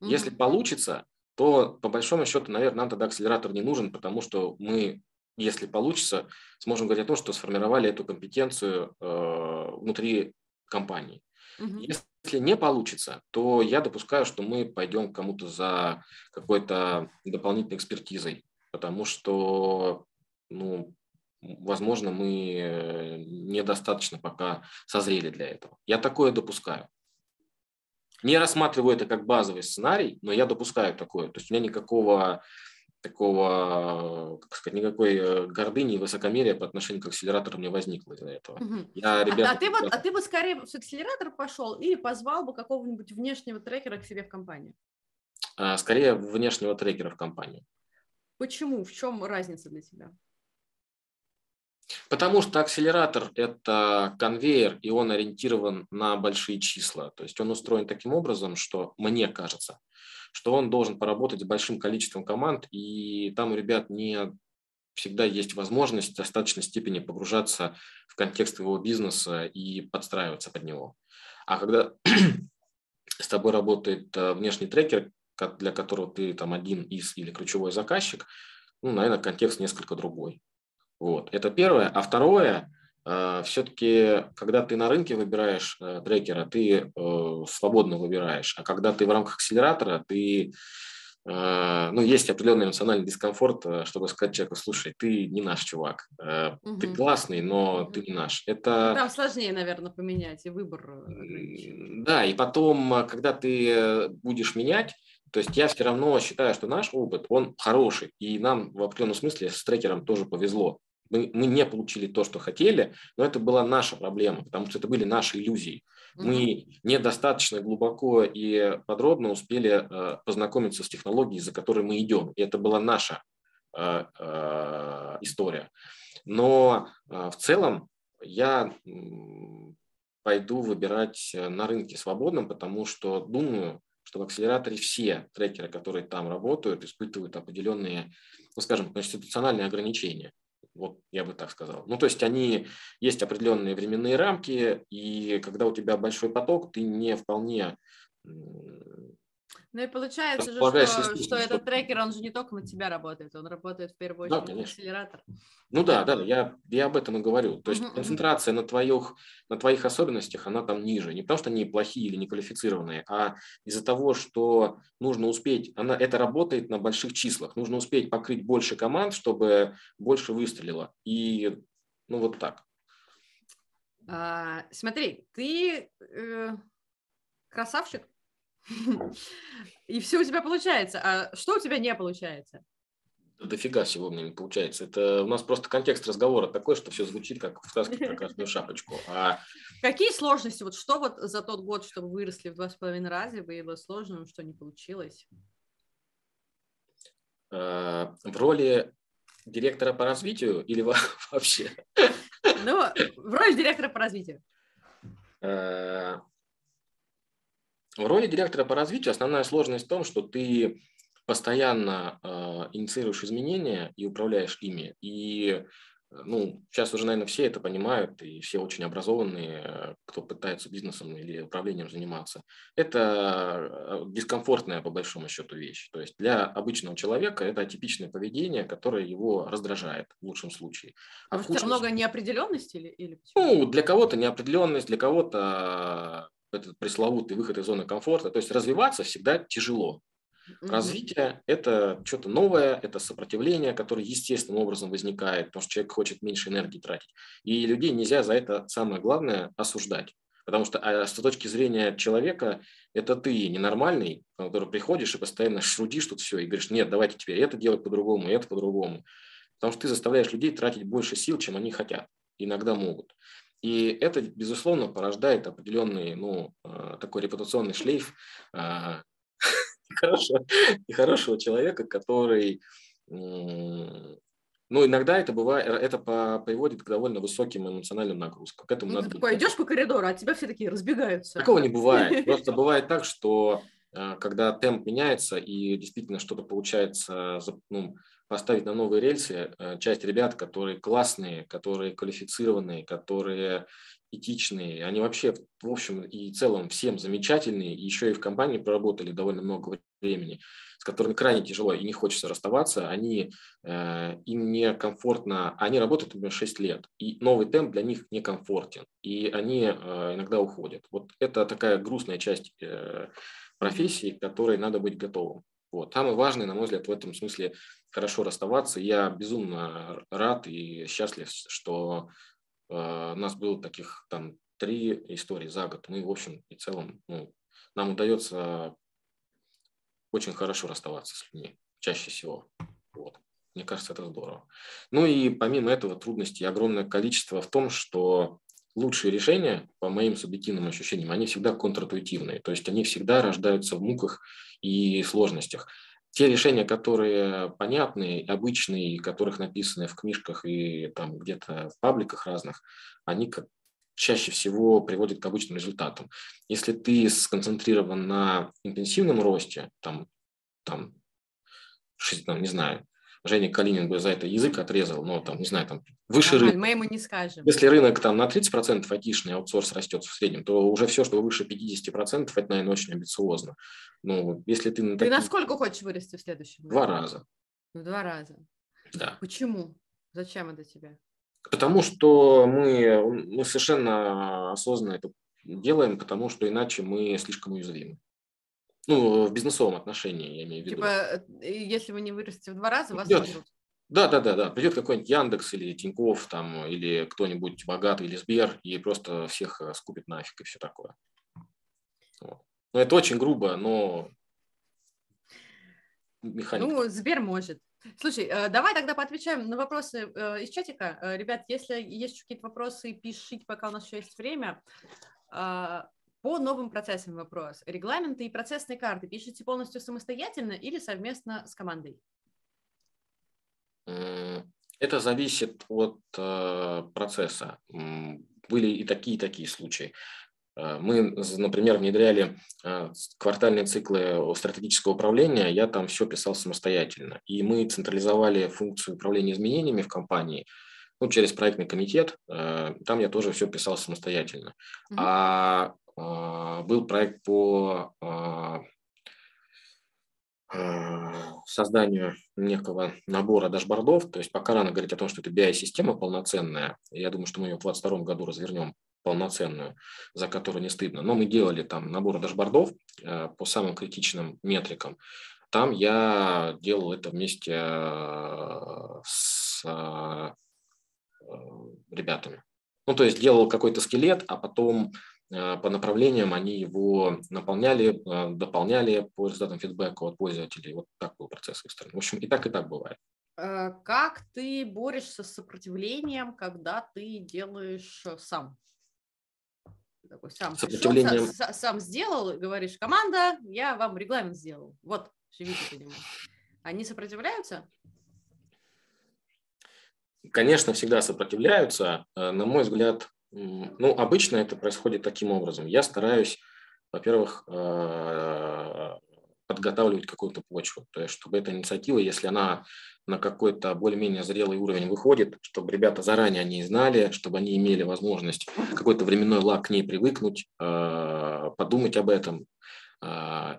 Mm-hmm. Если получится, то по большому счету, наверное, нам тогда акселератор не нужен, потому что мы, если получится, сможем говорить о том, что сформировали эту компетенцию э, внутри компании. Mm-hmm. Если не получится, то я допускаю, что мы пойдем кому-то за какой-то дополнительной экспертизой, потому что ну, возможно, мы э, недостаточно пока созрели для этого. Я такое допускаю. Не рассматриваю это как базовый сценарий, но я допускаю такое. То есть у меня никакого такого, как сказать, никакой э, гордыни и высокомерия по отношению к акселератору не возникло из-за этого. Угу. Я, ребята, а, а, ты бы, а ты бы скорее с акселератора пошел или позвал бы какого-нибудь внешнего трекера к себе в компанию? А, скорее внешнего трекера в компанию. Почему? В чем разница для тебя? Потому что акселератор – это конвейер, и он ориентирован на большие числа. То есть он устроен таким образом, что, мне кажется, что он должен поработать с большим количеством команд, и там у ребят не всегда есть возможность в достаточной степени погружаться в контекст его бизнеса и подстраиваться под него. А когда с тобой работает э, внешний трекер, для которого ты там один из или ключевой заказчик, ну, наверное, контекст несколько другой. Вот, это первое. А второе, э, все-таки, когда ты на рынке выбираешь э, трекера, ты э, свободно выбираешь, а когда ты в рамках акселератора, ты ну, есть определенный эмоциональный дискомфорт, чтобы сказать человеку, слушай, ты не наш чувак, угу. ты классный, но угу. ты не наш. Это... Там сложнее, наверное, поменять и выбор. Да, и потом, когда ты будешь менять, то есть я все равно считаю, что наш опыт, он хороший, и нам в определенном смысле с трекером тоже повезло мы, мы не получили то, что хотели, но это была наша проблема, потому что это были наши иллюзии. Мы недостаточно глубоко и подробно успели э, познакомиться с технологией, за которой мы идем. И это была наша э, э, история. Но э, в целом я пойду выбирать на рынке свободном, потому что думаю, что в акселераторе все трекеры, которые там работают, испытывают определенные, ну, скажем, конституциональные ограничения. Вот я бы так сказал. Ну, то есть они, есть определенные временные рамки, и когда у тебя большой поток, ты не вполне ну и получается же, что, что этот трекер, он же не только на тебя работает, он работает в первую очередь да, на акселератор. Ну да, да, я, я об этом и говорю. То есть uh-huh, концентрация uh-huh. на, твоих, на твоих особенностях, она там ниже. Не потому что они плохие или неквалифицированные, а из-за того, что нужно успеть, она, это работает на больших числах, нужно успеть покрыть больше команд, чтобы больше выстрелило. И ну вот так. А, смотри, ты э, красавчик, и все у тебя получается. А что у тебя не получается? Дофига всего у меня не получается. Это у нас просто контекст разговора такой, что все звучит как в сказке про красную шапочку. А... Какие сложности? Вот что вот за тот год, что вы выросли в два с половиной раза, было сложным, что не получилось? А, в роли директора по развитию или вообще? Ну, в роли директора по развитию. А, в роли директора по развитию основная сложность в том, что ты постоянно э, инициируешь изменения и управляешь ими. И ну, сейчас уже, наверное, все это понимают, и все очень образованные, кто пытается бизнесом или управлением заниматься. Это дискомфортная, по большому счету, вещь. То есть для обычного человека это атипичное поведение, которое его раздражает в лучшем случае. А Потому что много неопределенности или, или Ну, для кого-то неопределенность, для кого-то этот пресловутый выход из зоны комфорта. То есть развиваться всегда тяжело. Развитие – это что-то новое, это сопротивление, которое естественным образом возникает, потому что человек хочет меньше энергии тратить. И людей нельзя за это, самое главное, осуждать. Потому что а с точки зрения человека, это ты ненормальный, который приходишь и постоянно шрудишь тут все и говоришь, нет, давайте теперь это делать по-другому, это по-другому. Потому что ты заставляешь людей тратить больше сил, чем они хотят, иногда могут. И это, безусловно, порождает определенный, ну, а, такой репутационный шлейф а, хорошего, хорошего человека, который, ну, иногда это бывает, это приводит к довольно высоким эмоциональным нагрузкам. К этому ну, надо ты такой, идешь по коридору, а тебя все такие разбегаются. Такого не бывает. Просто бывает так, что а, когда темп меняется и действительно что-то получается ну, поставить на новые рельсы э, часть ребят, которые классные, которые квалифицированные, которые этичные, они вообще в общем и целом всем замечательные, еще и в компании проработали довольно много времени, с которыми крайне тяжело и не хочется расставаться, они, э, им некомфортно, они работают, например, 6 лет, и новый темп для них некомфортен, и они э, иногда уходят. Вот это такая грустная часть э, профессии, к которой надо быть готовым. Вот. Самое важное, на мой взгляд, в этом смысле хорошо расставаться. Я безумно рад и счастлив, что э, у нас было таких там три истории за год. Мы, в общем и целом, ну, нам удается очень хорошо расставаться с людьми, чаще всего. Вот. Мне кажется, это здорово. Ну и помимо этого трудностей огромное количество в том, что лучшие решения, по моим субъективным ощущениям, они всегда контринтуитивные, то есть они всегда рождаются в муках и сложностях. Те решения, которые понятные, обычные, которых написаны в книжках и там где-то в пабликах разных, они как чаще всего приводят к обычным результатам. Если ты сконцентрирован на интенсивном росте, там, там, там не знаю, Женя Калинин бы за это язык отрезал, но там, не знаю, там выше Нормально, рынка. мы ему не скажем. Если рынок там на 30% айтишный аутсорс растет в среднем, то уже все, что выше 50%, это, наверное, очень амбициозно. Ну, если ты... На Ты такие... насколько хочешь вырасти в следующем? Два раза, В два раза. да. Почему? Зачем это тебе? Потому что мы, мы совершенно осознанно это делаем, потому что иначе мы слишком уязвимы. Ну, в бизнесовом отношении, я имею в виду. Типа, э, если вы не вырастете в два раза, вас Идет. уберут. Да, да, да, да. Придет какой-нибудь Яндекс или Тиньков там, или кто-нибудь богатый, или Сбер, и просто всех э, скупит нафиг и все такое. Вот. Ну, это очень грубо, но механика. Ну, Сбер может. Слушай, э, давай тогда поотвечаем на вопросы из чатика. Ребят, если есть какие-то вопросы, пишите, пока у нас еще есть время. По новым процессам вопрос. Регламенты и процессные карты пишете полностью самостоятельно или совместно с командой? Это зависит от э, процесса. Были и такие, и такие случаи. Э, Мы, например, внедряли э, квартальные циклы стратегического управления, я там все писал самостоятельно. И мы централизовали функцию управления изменениями в компании ну, через проектный комитет. Там я тоже все писал самостоятельно. А а, был проект по а, а, созданию некого набора дашбордов, то есть пока рано говорить о том, что это BI-система полноценная, я думаю, что мы ее в 2022 году развернем полноценную, за которую не стыдно, но мы делали там набор дашбордов э, по самым критичным метрикам. Там я делал это вместе э, с э, ребятами. Ну, то есть делал какой-то скелет, а потом по направлениям они его наполняли, э, дополняли по результатам фидбэка от пользователей. Вот так был процесс выстроен. В общем, и так, и так бывает. Э, Как ты борешься с сопротивлением, когда ты делаешь э, сам? Такой сам пришел, Сопротивлением- са- са- сам сделал, говоришь, команда, я вам регламент сделал. Вот, живите по нему. Они сопротивляются? Конечно, всегда сопротивляются. Э, На мой взгляд, ну, обычно это происходит таким образом. Я стараюсь, во-первых, э, подготавливать какую-то почву. То есть, чтобы эта инициатива, если она на какой-то более-менее зрелый уровень выходит, чтобы ребята заранее о ней знали, чтобы они имели возможность какой-то временной лаг к ней привыкнуть, э, подумать об этом,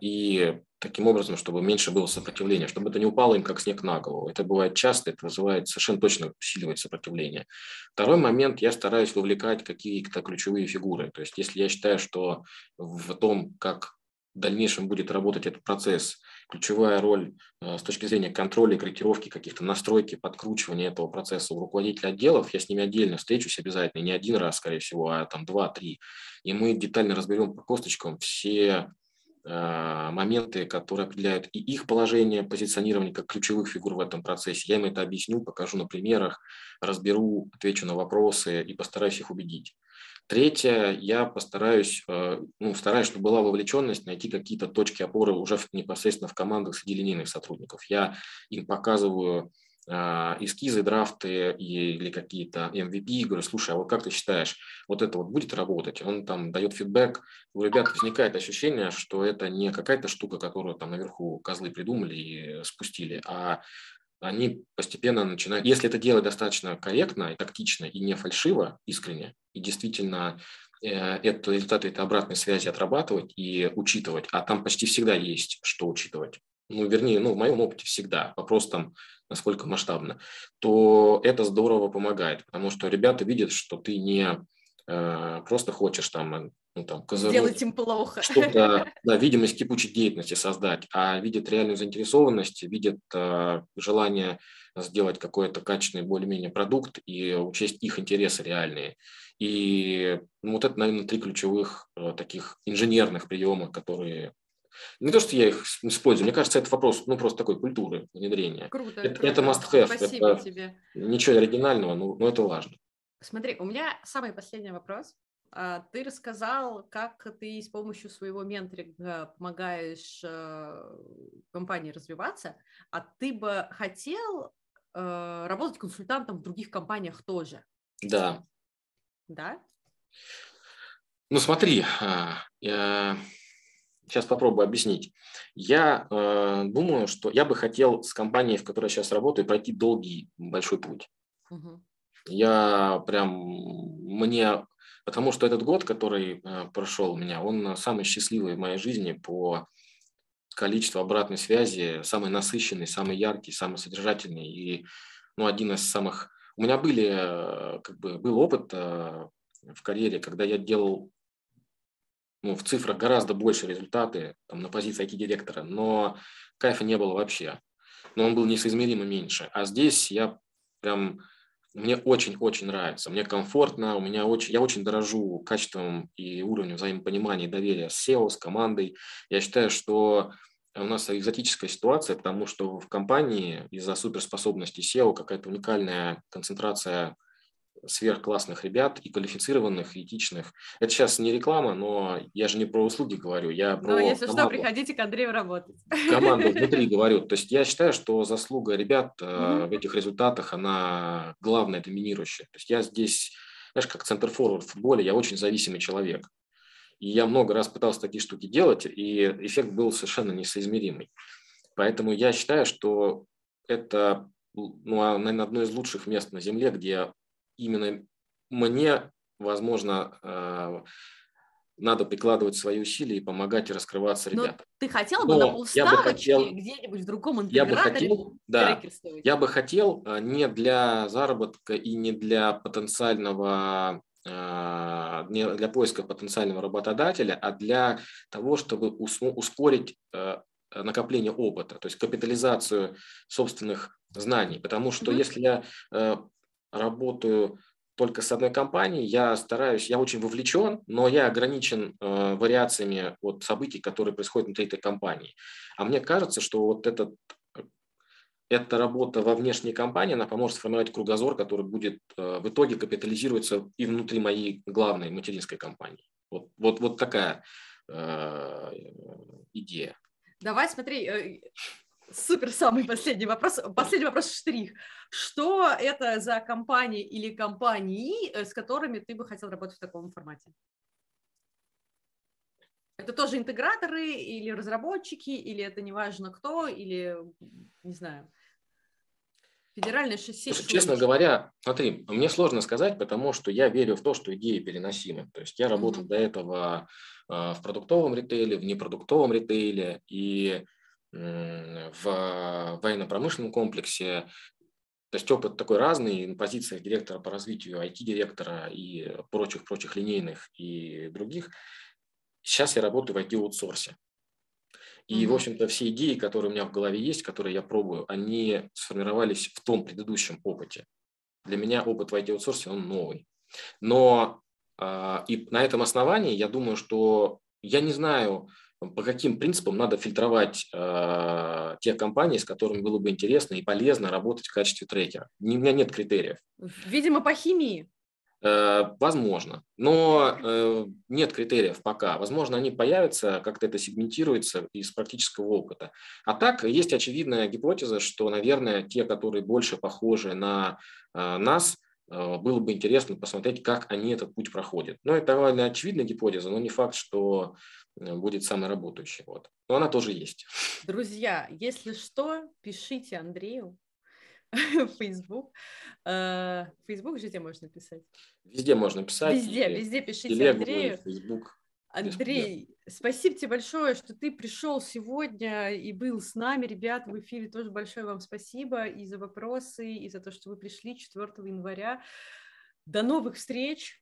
и таким образом, чтобы меньше было сопротивления, чтобы это не упало им как снег на голову. Это бывает часто, это вызывает совершенно точно усиливает сопротивление. Второй момент, я стараюсь вовлекать какие-то ключевые фигуры. То есть если я считаю, что в том, как в дальнейшем будет работать этот процесс, ключевая роль э, с точки зрения контроля, корректировки каких-то настройки, подкручивания этого процесса у руководителя отделов, я с ними отдельно встречусь обязательно, не один раз, скорее всего, а там два-три. И мы детально разберем по косточкам все моменты, которые определяют и их положение, позиционирование как ключевых фигур в этом процессе. Я им это объясню, покажу на примерах, разберу, отвечу на вопросы и постараюсь их убедить. Третье, я постараюсь, э, ну, стараюсь, чтобы была вовлеченность, найти какие-то точки опоры уже непосредственно в командах среди линейных сотрудников. Я им показываю эскизы, драфты или какие-то MVP, говорю, слушай, а вот как ты считаешь, вот это вот будет работать? Он там дает фидбэк, у ребят возникает ощущение, что это не какая-то штука, которую там наверху козлы придумали и спустили, а они постепенно начинают, если это делать достаточно корректно тактично, и не фальшиво, искренне, и действительно э, это результаты этой обратной связи отрабатывать и учитывать, а там почти всегда есть что учитывать, ну, вернее, ну, в моем опыте всегда, вопрос там, насколько масштабно, то это здорово помогает, потому что ребята видят, что ты не э, просто хочешь там, ну, там, козырнуть, Сделать им плохо. что-то, да, видимость кипучей деятельности создать, а видят реальную заинтересованность, видят э, желание сделать какой-то качественный более-менее продукт и учесть их интересы реальные. И ну, вот это, наверное, три ключевых э, таких инженерных приема, которые Не то, что я их использую, мне кажется, это вопрос, ну, просто такой культуры внедрения. Круто, это, круто. это must-have, Спасибо это тебе. ничего оригинального, но, но это важно. Смотри, у меня самый последний вопрос. А, ты рассказал, как ты с помощью своего менторинга помогаешь э, компании развиваться, а ты бы хотел э, работать консультантом в других компаниях тоже? Да. Да? Ну смотри, а, я сейчас попробую объяснить. Я э, думаю, что я бы хотел с компанией, в которой я сейчас работаю, пройти долгий большой путь. Угу. Я прям мне Потому что этот год, который э, прошел у меня, он самый счастливый в моей жизни по количеству обратной связи, самый насыщенный, самый яркий, самый содержательный и ну, один из самых... У меня были, э, как бы, был опыт э, в карьере, когда я делал ну, в цифрах гораздо больше результаты там, на позиции IT-директора, но кайфа не было вообще. Но он был несоизмеримо меньше. А здесь я прям мне очень-очень нравится, мне комфортно, у меня очень, я очень дорожу качеством и уровнем взаимопонимания и доверия с SEO, с командой. Я считаю, что у нас экзотическая ситуация, потому что в компании из-за суперспособности SEO какая-то уникальная концентрация сверхклассных ребят и квалифицированных, и этичных. Это сейчас не реклама, но я же не про услуги говорю, я про Но если команду, что, приходите к Андрею работать. Команду внутри говорю. То есть я считаю, что заслуга ребят mm-hmm. в этих результатах, она главная, доминирующая. То есть я здесь, знаешь, как центр-форвард в футболе, я очень зависимый человек. И я много раз пытался такие штуки делать, и эффект был совершенно несоизмеримый. Поэтому я считаю, что это ну, наверное, одно из лучших мест на Земле, где именно мне, возможно, э, надо прикладывать свои усилия и помогать раскрываться ребятам. Но ты хотел бы Но на полставочки где-нибудь в другом интеграторе я бы хотел, да, я бы хотел не для заработка и не для потенциального э, не для поиска потенциального работодателя, а для того, чтобы ускорить накопление опыта, то есть капитализацию собственных знаний. Потому что mm-hmm. если я работаю только с одной компанией, я стараюсь, я очень вовлечен, но я ограничен э, вариациями от событий, которые происходят внутри этой компании. А мне кажется, что вот этот, эта работа во внешней компании, она поможет сформировать кругозор, который будет э, в итоге капитализироваться и внутри моей главной материнской компании. Вот, вот, вот такая э, идея. Давай, смотри, э, Супер, самый последний вопрос. Последний вопрос штрих. Что это за компании или компании, э, с которыми ты бы хотел работать в таком формате? Это тоже интеграторы или разработчики, или это неважно кто, или, не знаю, федеральная шоссе? Честно говоря, смотри, мне сложно сказать, потому что я верю в то, что идеи переносимы. То есть я работал mm-hmm. до этого а, в продуктовом ритейле, в непродуктовом ритейле, и в военно-промышленном комплексе. То есть опыт такой разный на позициях директора по развитию, IT-директора и прочих-прочих линейных и других. Сейчас я работаю в IT-аутсорсе. И, mm-hmm. в общем-то, все идеи, которые у меня в голове есть, которые я пробую, они сформировались в том предыдущем опыте. Для меня опыт в IT-аутсорсе, он новый. Но э, и на этом основании я думаю, что я не знаю, по каким принципам надо фильтровать э, те компании, с которыми было бы интересно и полезно работать в качестве трекера. Не, у меня нет критериев. Видимо, по химии. Э, возможно, но э, нет критериев пока. Возможно, они появятся, как-то это сегментируется из практического опыта. А так, есть очевидная гипотеза, что, наверное, те, которые больше похожи на э, нас, было бы интересно посмотреть, как они этот путь проходят. Но это довольно очевидная гипотеза, но не факт, что Э, будет самый работающий. Вот. Но она тоже есть. Друзья, если что, пишите Андрею Facebook. Э, Facebook же где можно писать? Везде можно писать. Везде, везде пишите Телегу, Андрею. Facebook. Андрей, спасибо тебе большое, что ты пришел сегодня и был с нами, ребят, в эфире. Тоже большое вам спасибо и за вопросы, и за то, что вы пришли 4 января. До новых встреч.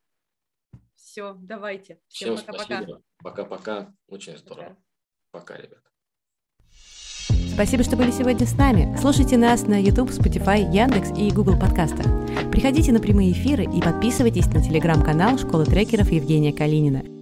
Все, давайте. Всем пока-пока. Пока-пока. Очень здорово. Пока, пока ребят. Спасибо, что были сегодня с нами. Слушайте нас на YouTube, Spotify, Яндекс и Google подкастах. Приходите на прямые эфиры и подписывайтесь на телеграм-канал Школы трекеров Евгения Калинина.